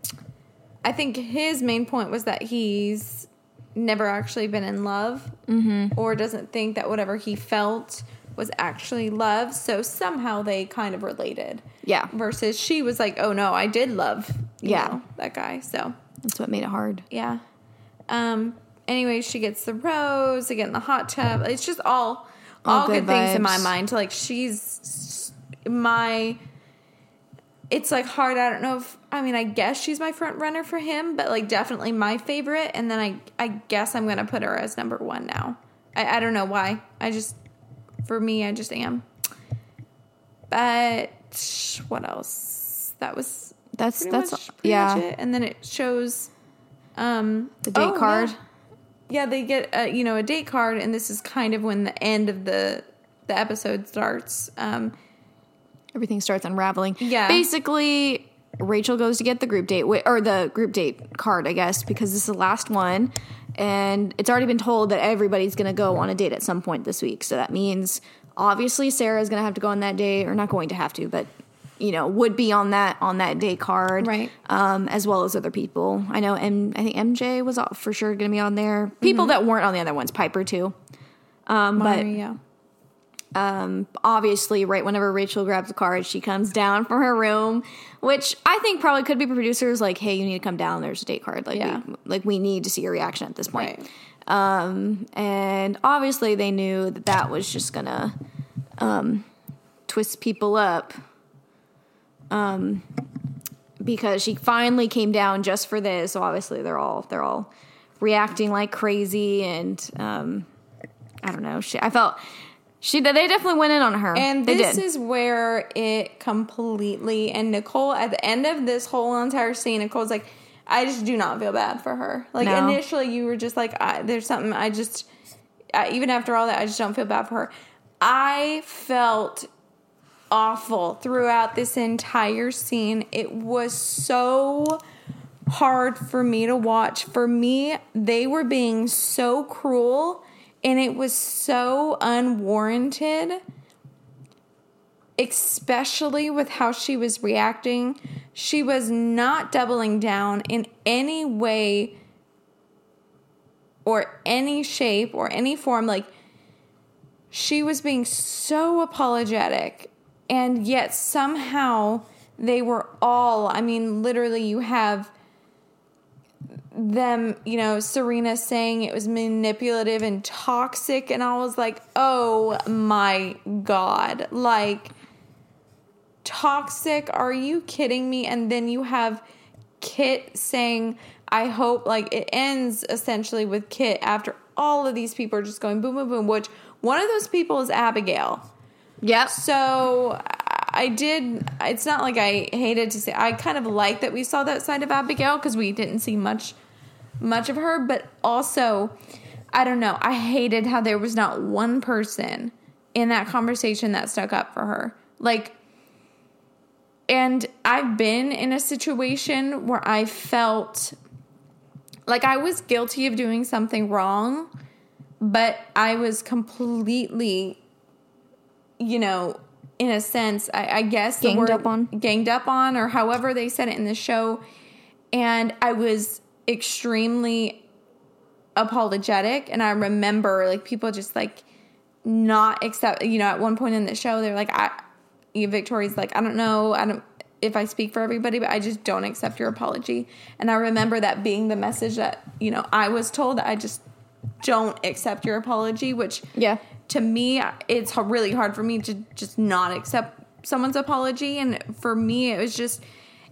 i think his main point was that he's never actually been in love Mm-hmm. or doesn't think that whatever he felt was actually love so somehow they kind of related Yeah. versus she was like oh no i did love you Yeah. know, that guy so That's what made it hard. yeah. Um. Anyway, she gets the rose. They get in the hot tub. It's just all all, All good, good things in my mind. Like she's my. It's like hard. I don't know if I mean I guess she's my front runner for him, but like definitely my favorite. And then I I guess I'm gonna put her as number one now. I, I don't know why. I just for me I just am. But what else? That was That's that's yeah. And then it shows um The date oh, card. Yeah. Yeah, they get a, you know a date card, and this is kind of when the end of the the episode starts. Um, Everything starts unraveling. Yeah. Basically, Rachael goes to get the group date or the group date card, I guess, because this is the last one, and it's already been told that everybody's going to go on a date at some point this week. So that means obviously Sarah's going to have to go on that date, or not going to have to, but you know would be on that on that date card, Right. Um, as well as other people. I know, and I think MJ was for sure going to be on there. People Mm-hmm. that weren't on the other ones, Piper too. Um, but Maria. um, obviously, right whenever Rachael grabs the card, she comes down from her room, which I think probably could be producers like, "Hey, you need to come down. There's a date card. Like, Yeah. we, like we need to see your reaction at this point." Right. Um, and obviously, they knew that that was just gonna um, twist people up. Um, because she finally came down just for this. So obviously, they're all they're all reacting like crazy, and um, I don't know. She, I felt she they definitely went in on her, And they this did. is where it completely and Nicole at the end of this whole entire scene, Nicole's like, I just do not feel bad for her. Like No. initially, you were just like, I, there's something I just, I, even after all that, I just don't feel bad for her. I felt awful throughout this entire scene. It was so hard for me to watch. For me, they were being so cruel and it was so unwarranted. especially with how she was reacting, she was not doubling down in any way or any shape or any form. Like, she was being so apologetic, and yet somehow they were all, I mean, literally, you have them, you know, Serena saying it was manipulative and toxic, and I was like, oh my God. Like, toxic? Are you kidding me? And then you have Kit saying, I hope, like, it ends essentially with Kit after all of these people are just going boom, boom, boom, which one of those people is Abigail. Yep. So I did. It's not like I hated to say. I kind of like that we saw that side of Abigail because we didn't see much, much of her. But also, I don't know. I hated how there was not one person in that conversation that stuck up for her. Like, and I've been in a situation where I felt like I was guilty of doing something wrong, but I was completely, you know, in a sense, I, I guess Ganged word up on? ganged up on, or however they said it in the show, and I was extremely apologetic. And I remember like people just like not accept. You know, at one point in the show, they're like, "I," Victoria's like, "I don't know, I don't." If I speak for everybody, but I just don't accept your apology. And I remember that being the message that, you know, I was told that I just don't accept your apology, which Yeah. To me it's really hard for me to just not accept someone's apology. And for me it was just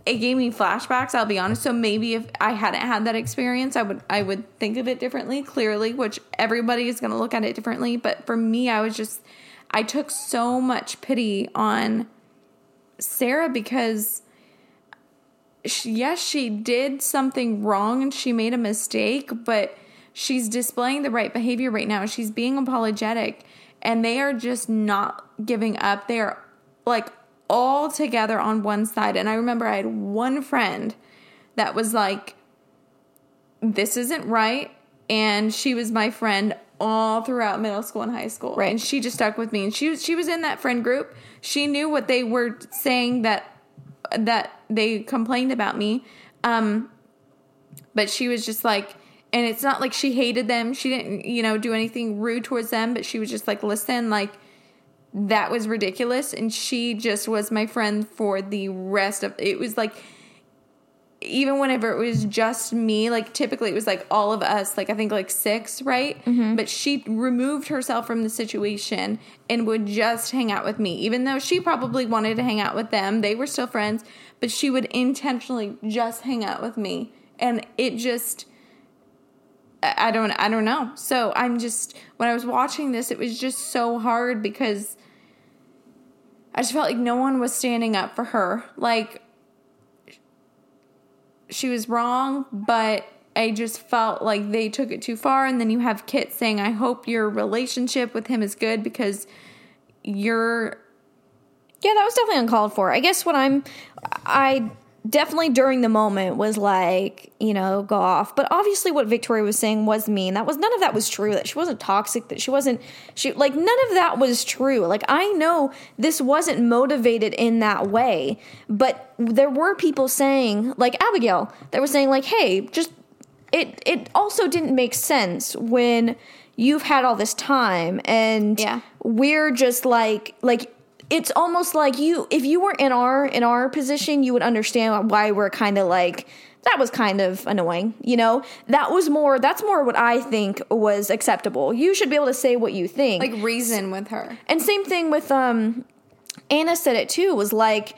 it gave me flashbacks i'll be honest. So maybe if i hadn't had that experience i would i would think of it differently clearly which everybody is going to look at it differently. But for me i was just i took so much pity on sarah because yes, she did something wrong and she made a mistake, but she's displaying the right behavior right now. She's being apologetic and they are just not giving up. They are like all together on one side. And I remember I had one friend that was like, this isn't right. And she was my friend all throughout middle school and high school. Right. And she just stuck with me. And she was she was in that friend group. She knew what they were saying that that they complained about me. Um but she was just like and it's not like she hated them. She didn't, you know, do anything rude towards them, but she was just like, listen, like that was ridiculous. And she just was my friend for the rest of it was like even whenever it was just me, like typically it was like all of us, like I think like six, right? Mm-hmm. But she removed herself from the situation and would just hang out with me, even though she probably wanted to hang out with them. They were still friends, but she would intentionally just hang out with me. And it just, I don't, I don't know. So I'm just, when I was watching this, it was just so hard because I just felt like no one was standing up for her. Like, she was wrong, but I just felt like they took it too far. And then you have Kit saying, I hope your relationship with him is good because you're. Yeah, that was definitely uncalled for. I guess what I'm, I definitely during the moment was like, you know, go off. But obviously, what Victoria was saying was mean. That was none of that was true. That she wasn't toxic. That she wasn't, she like none of that was true. Like I know this wasn't motivated in that way, but there were people saying, like Abigail, that were saying, like, hey, just it. It also didn't make sense when you've had all this time and Yeah. we're just like like it's almost like you if you were in our in our position you would understand why we're kind of like that was kind of annoying you know? That was more that's more what i think was acceptable. You should be able to say what you think. Like reason with her. and same thing with um Anna said it too was like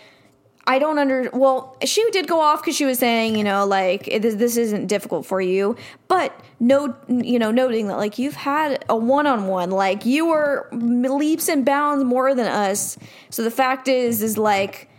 I don't under well she did go off cuz she was saying, you know, like this, this isn't difficult for you, but no you know noting that like you've had a one-on-one like you were leaps and bounds more than us. So the fact is is like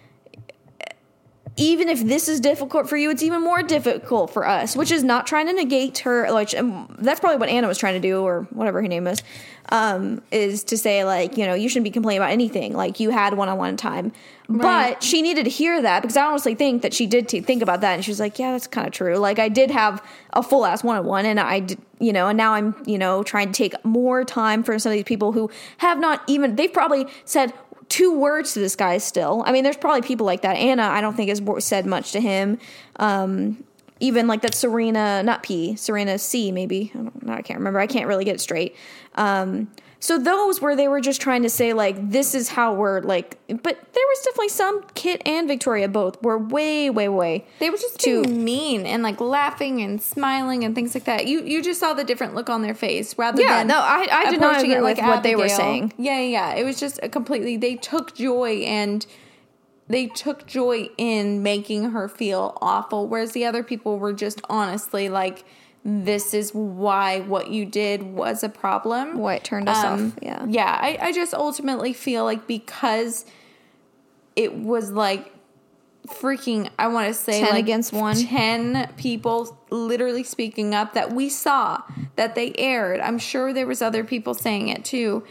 even if this is difficult for you, it's even more difficult for us, which is not trying to negate her. Like um, that's probably what Anna was trying to do, or whatever her name is, um, is to say like you know you shouldn't be complaining about anything. Like you had one on one time, Right. but she needed to hear that because I honestly think that she did t- think about that, and she was like, yeah, that's kind of true. Like I did have a full ass one on one, and I did, you know, and now I'm you know trying to take more time for some of these people who have not even they've probably said two words to this guy still. I mean, there's probably people like that. Anna, I don't think has said much to him. Um, even like that Serena, not P, Serena C, maybe. I, don't, I can't remember. I can't really get it straight. Um, so those where they were just trying to say like this is how we're like, but there was definitely some Kit and Victoria both were way, way, way. They were just Too- mean and like laughing and smiling and things like that. You you just saw the different look on their face rather Yeah, than no, I- I did not agree it with what they were saying. Yeah, yeah, it was just a completely. They took joy and they took joy in making her feel awful, whereas the other people were just honestly like, "This is why what you did was a problem." Why it turned us Um, off. Yeah. Yeah, I, I just ultimately feel like because it was like freaking, I want to say 10 like against one. 10 people literally speaking up that we saw that they aired. I'm sure there was other people saying it too.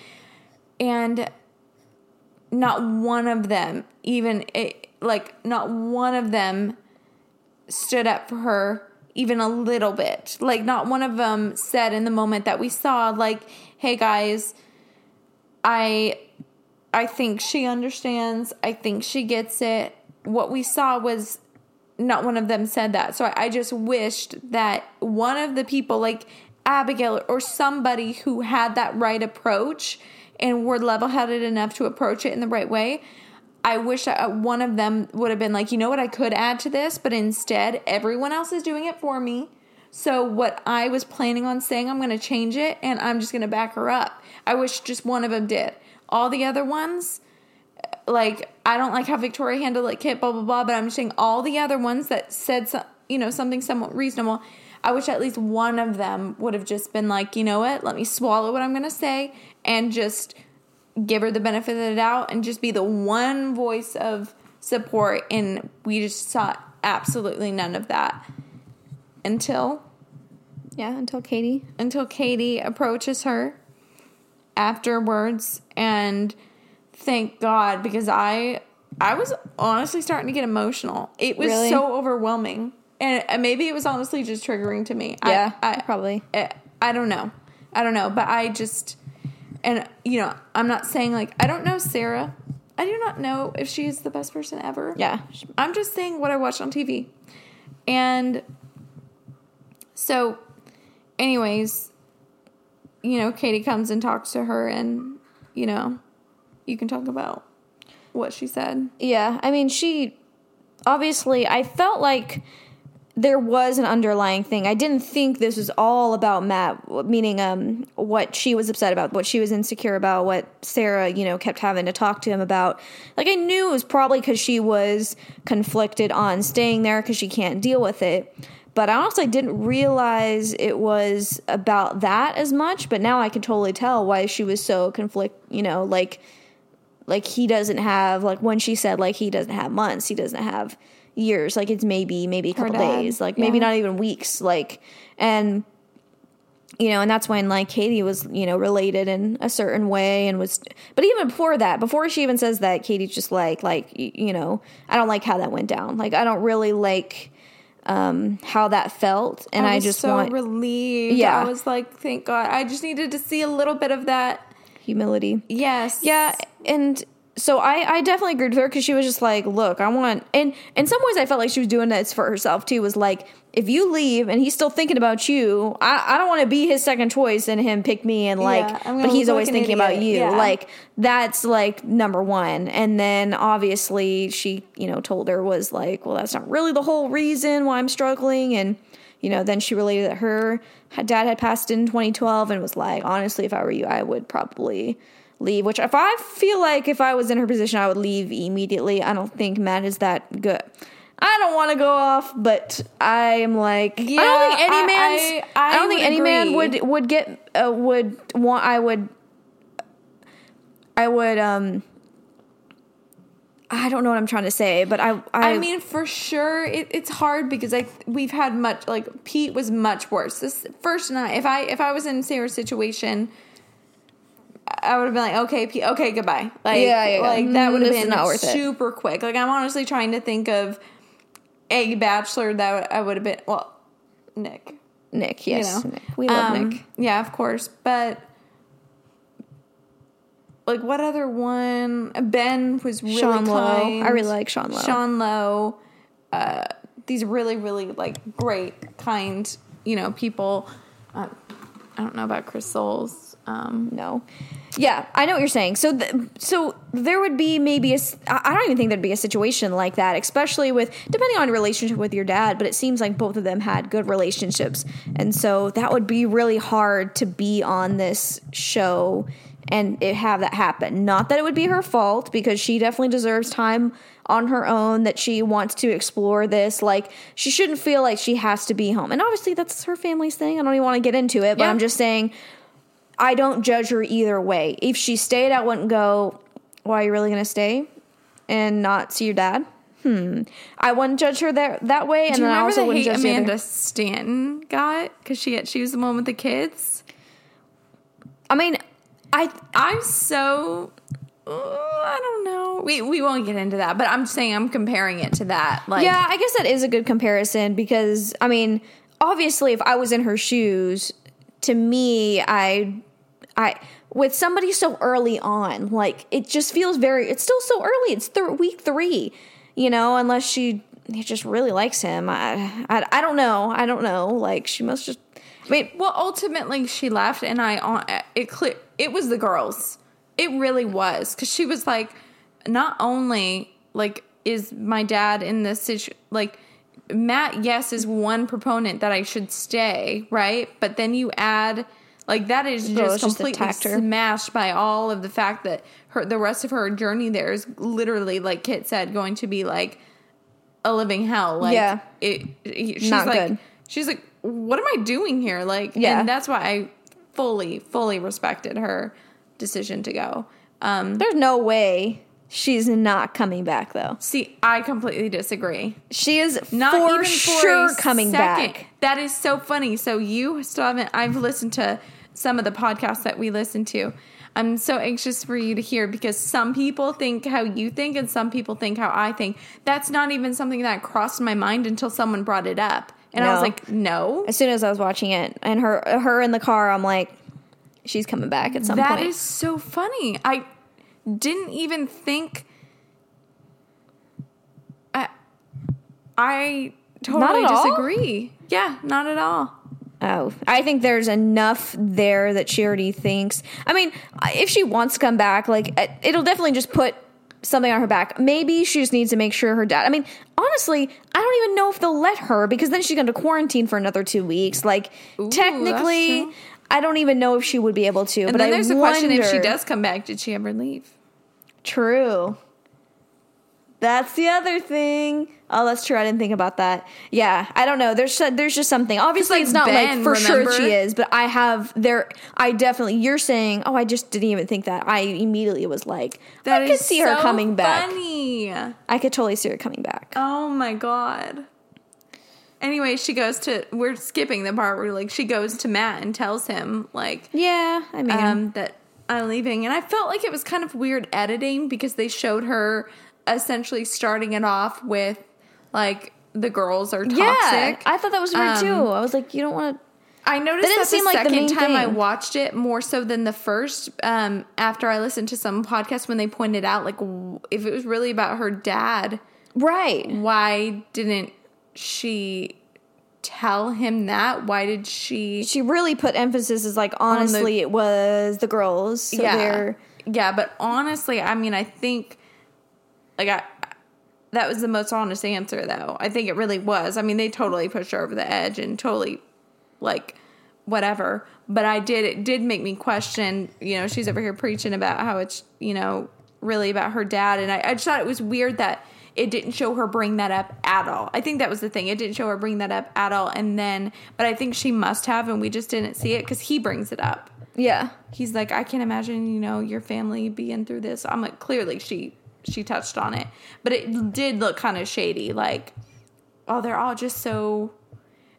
And not one of them even it, like not one of them stood up for her even a little bit. Like not one of them said in the moment that we saw like, "Hey guys, I I think she understands. I think she gets it." What we saw was not one of them said that. So I, I just wished that one of the people like Abigail or somebody who had that right approach and were level-headed enough to approach it in the right way I wish that uh, one of them would have been like, you know what, I could add to this, but instead, everyone else is doing it for me. So, what I was planning on saying, I'm going to change it and I'm just going to back her up. I wish just one of them did. All the other ones, uh, like, I don't like how Victoria handled it, Kit, blah, blah, blah, but I'm just saying all the other ones that said, you know, something somewhat reasonable, I wish at least one of them would have just been like, you know what, let me swallow what I'm going to say and just give her the benefit of the doubt and just be the one voice of support and we just saw absolutely none of that until Yeah, until Katie. until Katie approaches her afterwards and thank God because I I was honestly starting to get emotional. It was Really? so overwhelming. And maybe it was honestly just triggering to me. I- Yeah, I, probably. I, I don't know. I don't know, but I just and you know, I'm not saying like I don't know Sarah. I do not know if she is the best person ever. Yeah. I'm just saying what I watched on TV. And so anyways, you know, Katie comes and talks to her and you know, you can talk about what she said. Yeah, I mean, she obviously, I felt like there was an underlying thing. I didn't think this was all about Matt, meaning um, what she was upset about, what she was insecure about, what Sarah, you know, kept having to talk to him about. Like, I knew it was probably because she was conflicted on staying there because she can't deal with it. But I honestly didn't realize it was about that as much. But now I can totally tell why she was so conflict, you know, like like he doesn't have like when she said like he doesn't have months he doesn't have years like it's maybe maybe a couple days like maybe not even weeks like and you know and that's when like katie was you know related in a certain way and was but even before that before she even says that katie's just like like you know i don't like how that went down like i don't really like um how that felt and i, was just so want relieved. Yeah. I was like, thank God. I just needed to see a little bit of that. humility Yes. Yeah, and so I, I definitely agreed with her because she was just like, look, I want, and in some ways I felt like she was doing this for herself too. Was like, if you leave and he's still thinking about you, I, I don't want to be his second choice and him pick me and like, Yeah, but he's always like thinking about you. Yeah. Like that's like number one. And then obviously she, you know, told her was like, well, that's not really the whole reason why I'm struggling and. You know, then she related that her dad had passed in 2012 and was like, honestly, if I were you, I would probably leave. Which, if I feel like if I was in her position, I would leave immediately. I don't think Matt is that good. I don't want to go off, but I am like, yeah, I don't think any I- man's. I- I don't think any man would would get uh, would want. I would. I would. Um. I don't know what I'm trying to say, but I. I, I mean, for sure, it, it's hard because I we've had much like Pete was much worse. This first night, if I if I was in Sarah's situation, I would have been like, okay, okay, goodbye. Like, Yeah, yeah, yeah. like that Mm, would have been not worth it. super quick. Like, I'm honestly trying to think of a bachelor that I would have been. Well, Nick, Nick, you yes, know, Nick. we love Um, Nick. Yeah, of course, but like what other one? Ben was really Sean Lowe. kind. I really like Sean Lowe. Sean Lowe. Uh, these really, really like great, kind, you know, people. Uh, I don't know about Chris Soules. Um, No. Yeah, I know what you're saying. So, th- so there would be maybe a. I I don't even think there'd be a situation like that, especially with depending on your relationship with your dad. But it seems like both of them had good relationships, and so that would be really hard to be on this show and it have that happen. Not that it would be her fault because she definitely deserves time on her own. That she wants to explore this. Like she shouldn't feel like she has to be home. And obviously that's her family's thing. I don't even want to get into it, but Yeah. I'm just saying. I don't judge her either way. If she stayed, I wouldn't go, why are you really going to stay and not see your dad? Hmm. I wouldn't judge her that, that way. And do you then I remember also the wouldn't hate judge Amanda Stanton got because she had, she was the one with the kids? I mean, I, I'm so. I don't know. We we won't get into that, but I'm saying I'm comparing it to that. Like, yeah, I guess that is a good comparison because, I mean, obviously, if I was in her shoes, to me, I, I, with somebody so early on, like, it just feels very, it's still so early. It's th- week three, you know, unless she just really likes him. I, I, I don't know. I don't know. Like, she must just, I mean, Well, ultimately, she left, and I on it clear. It was the girls. It really was because she was like, not only like is my dad in this situation like. Matt, yes, is one proponent that I should stay, right? But then you add, like, that is just just completely smashed by all of the fact that her, the rest of her journey there is literally, like Kit said, going to be like a living hell. Like, Yeah. it, it- she's Not like, good. she's like, what am I doing here? Like, Yeah. and that's why I fully, fully respected her decision to go. Um, there's no way she's not coming back, though. see, I completely disagree. She is Not for even for sure coming second. back. That is so funny. So you still haven't. I've listened to some of the podcasts that we listen to. I'm so anxious for you to hear because some people think how you think and some people think how I think. That's not even something that crossed my mind until someone brought it up, and I was like, no. As soon as I was watching it and her her in the car, I'm like, she's coming back at some That point. is so funny. I didn't even think. I, I totally at all? disagree. Yeah, not at all. Oh, I think there's enough there that she already thinks. I mean, if she wants to come back, like it- it'll definitely just put something on her back. Maybe she just needs to make sure her dad. I mean, honestly, I don't even know if they'll let her because then she's going to quarantine for another two weeks. Like Ooh, technically. I don't even know if she would be able to. And but then I there's the question: if she does come back, did she ever leave? True. That's the other thing. Oh, that's true. I didn't think about that. Yeah, I don't know. There's there's just something. Obviously, like it's not like Ben, for sure she is, but I have there. I definitely. You're saying, oh, I just didn't even think that. I immediately was like, That I could see her so coming back. I could totally see her coming back. Oh my god. Anyway, she goes to. We're skipping the part where like she goes to Matt and tells him like Yeah, I mean, um, that I'm leaving, and I felt like it was kind of weird editing because they showed her essentially starting it off with like the girls are toxic. yeah. I thought that was weird Um, too. I was like, you don't want to. I noticed That that, the like the second main time I watched it more so than the first. Um, after I listened to some podcast when they pointed out like if it was really about her dad, Right. why didn't she tell him that? Why did she? She really put emphasis as like honestly, it was the girls. So yeah, yeah. But honestly, I mean, I think like I. That was the most honest answer, though. I think it really was. I mean, they totally pushed her over the edge and totally, like, whatever. But I did. It did make me question. You know, she's over here preaching about how it's you know really about her dad, and I, I just thought it was weird that it didn't show her bring that up at all. I think that was the thing. It didn't show her bring that up at all. And then, but I think she must have, and we just didn't see it because he brings it up yeah. he's like i can't imagine you know your family being through this i'm like clearly she she touched on it but it did look kind of shady like oh they're all just so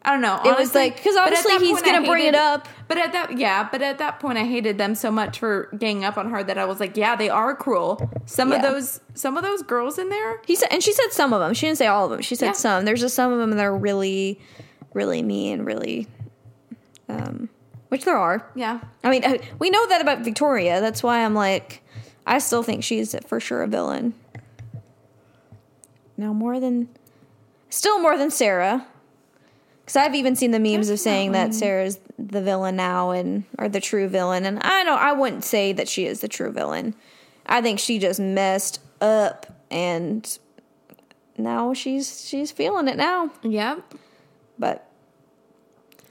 i don't know It was like- 'cause But obviously he's point, gonna bring it up. but at that yeah but at that point i hated them so much for ganging up on her that i was like yeah they are cruel some of those some of those girls in there He said, and she said some of them. She didn't say all of them. She said Yeah. some. There's just some of them that are really, really mean, really, um, which there are. yeah I mean, uh, we know that about Victoria. That's why I'm like, I still think she's for sure a villain. Now more than, still more than Sarah. Because I've even seen the memes of saying that Sarah's the villain now and or the true villain, and I don't. I wouldn't say that she is the true villain. I think she just messed up, and now she's she's feeling it now. Yep. But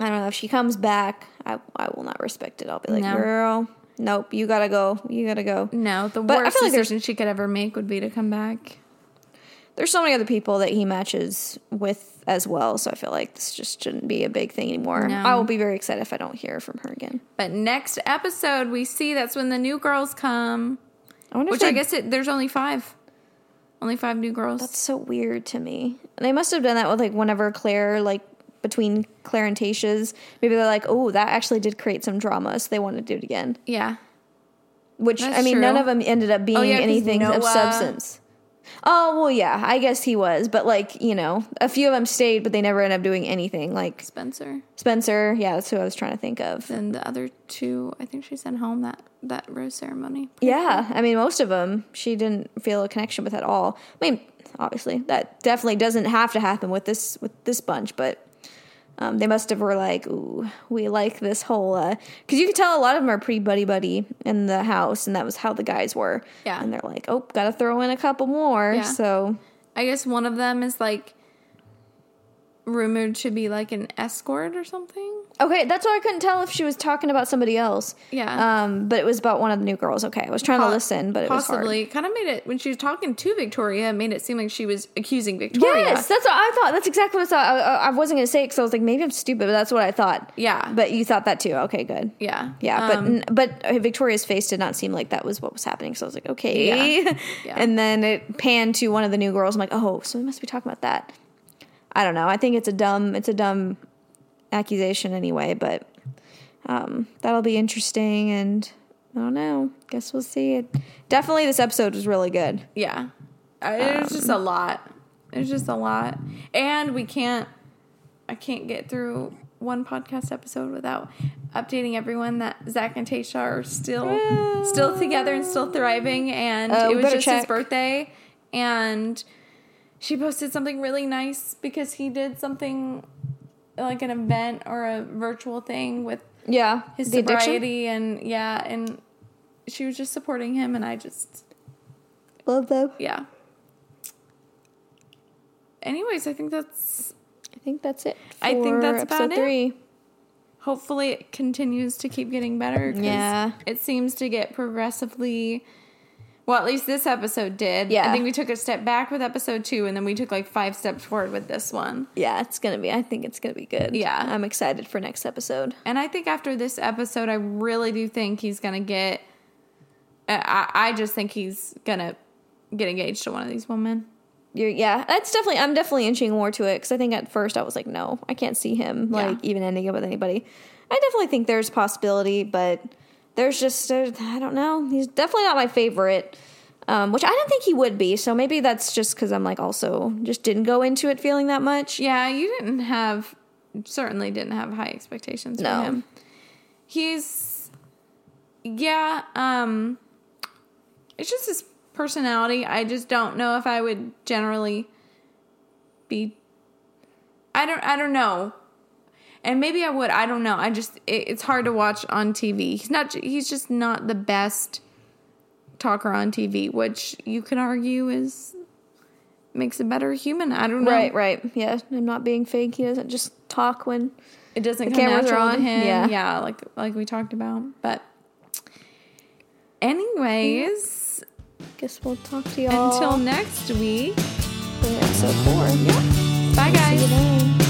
I don't know if she comes back, I I will not respect it. I'll be like, No. girl, nope, you gotta go, you gotta go. No, the But worst like decision she could ever make would be to come back. There's so many other people that he matches with as well, so I feel like this just shouldn't be a big thing anymore. No. I will be very excited if I don't hear from her again. But next episode, we see that's when the new girls come. I wonder Which if I guess it, there's only five. Only five new girls. that's so weird to me. They must have done that with like whenever Clare like between Clare and Tayshia's, maybe they're like, oh, that actually did create some drama, so they want to do it again. yeah. Which That's I mean, true. none of them ended up being Oh, yeah, anything of substance. Oh well, yeah, I guess he was, but like you know, a few of them stayed, but they never ended up doing anything. Like Spencer. Spencer, yeah, that's who I was trying to think of. And the other two, I think she sent home that, that rose ceremony. Yeah, I mean, most of them she didn't feel a connection with at all. I mean, obviously that definitely doesn't have to happen with this with this bunch, but um, they must have were like, ooh, we like this whole because you could tell a lot of them are pretty buddy buddy in the house, and that was how the guys were. Yeah. and they're like, oh, got to throw in a couple more. Yeah. So I guess one of them is like rumored to be like an escort or something. okay, that's why I couldn't tell if she was talking about somebody else. Yeah. Um, but it was about one of the new girls. Okay, I was trying to listen, but it was. Possibly. Kind of made it, when she was talking to Victoria, it made it seem like she was accusing Victoria. Yes, that's what I thought. That's exactly what I thought. I, I- wasn't going to say it because I was like, maybe I'm stupid, but that's what I thought. Yeah. But you thought that too. Okay, good. Yeah. Yeah, Um, but but uh, Victoria's face did not seem like that was what was happening. So I was like, okay. Yeah. Yeah. and then it panned to one of the new girls. I'm like, oh, so we must be talking about that. I don't know. I think it's a dumb it's a dumb accusation anyway, but um, that'll be interesting. And I don't know. Guess we'll see. It definitely this episode was really good. Yeah. Uh, It was just a lot. It was just a lot. And we can't, I can't get through one podcast episode without updating everyone that Zac and Tayshia are still, still together and still thriving. And Uh, it was just his birthday. And she posted something really nice because he did something like an event or a virtual thing with Yeah, his the addiction. sobriety and yeah and she was just supporting him and i just Love them. yeah anyways i think that's I think that's it. I think that's about it. three. hopefully it continues to keep getting better. Yeah. it seems to get progressively well at least this episode did Yeah. i think we took a step back with episode two and then we took like five steps forward with this one Yeah, it's gonna be. I think it's gonna be good. Yeah. I'm excited for next episode. and i think after this episode i really do think he's gonna get i, I just think he's gonna get engaged to one of these women You're, yeah, that's definitely. I'm definitely inching more to it because I think at first I was like, no, I can't see him Yeah. like even ending up with anybody. I definitely think there's possibility, but there's just there's, I don't know. He's definitely not my favorite. Um, which I didn't think he would be, so maybe that's just because I'm like also just didn't go into it feeling that much. Yeah, you didn't have certainly didn't have high expectations No. for him. He's yeah, um it's just his personality. I just don't know if I would generally be I don't I don't know. And maybe I would. I don't know. I just it, it's hard to watch on TV. He's not he's just not the best talker on TV, which you could argue is makes a better human. I don't know. Right, right. Yeah, I'm not being fake. He doesn't just talk when. It doesn't The come cameras are natural on, him. yeah. Yeah. like like we talked about. But anyways, Guess we'll talk to y'all until next week. for episode four. Yeah. Bye guys.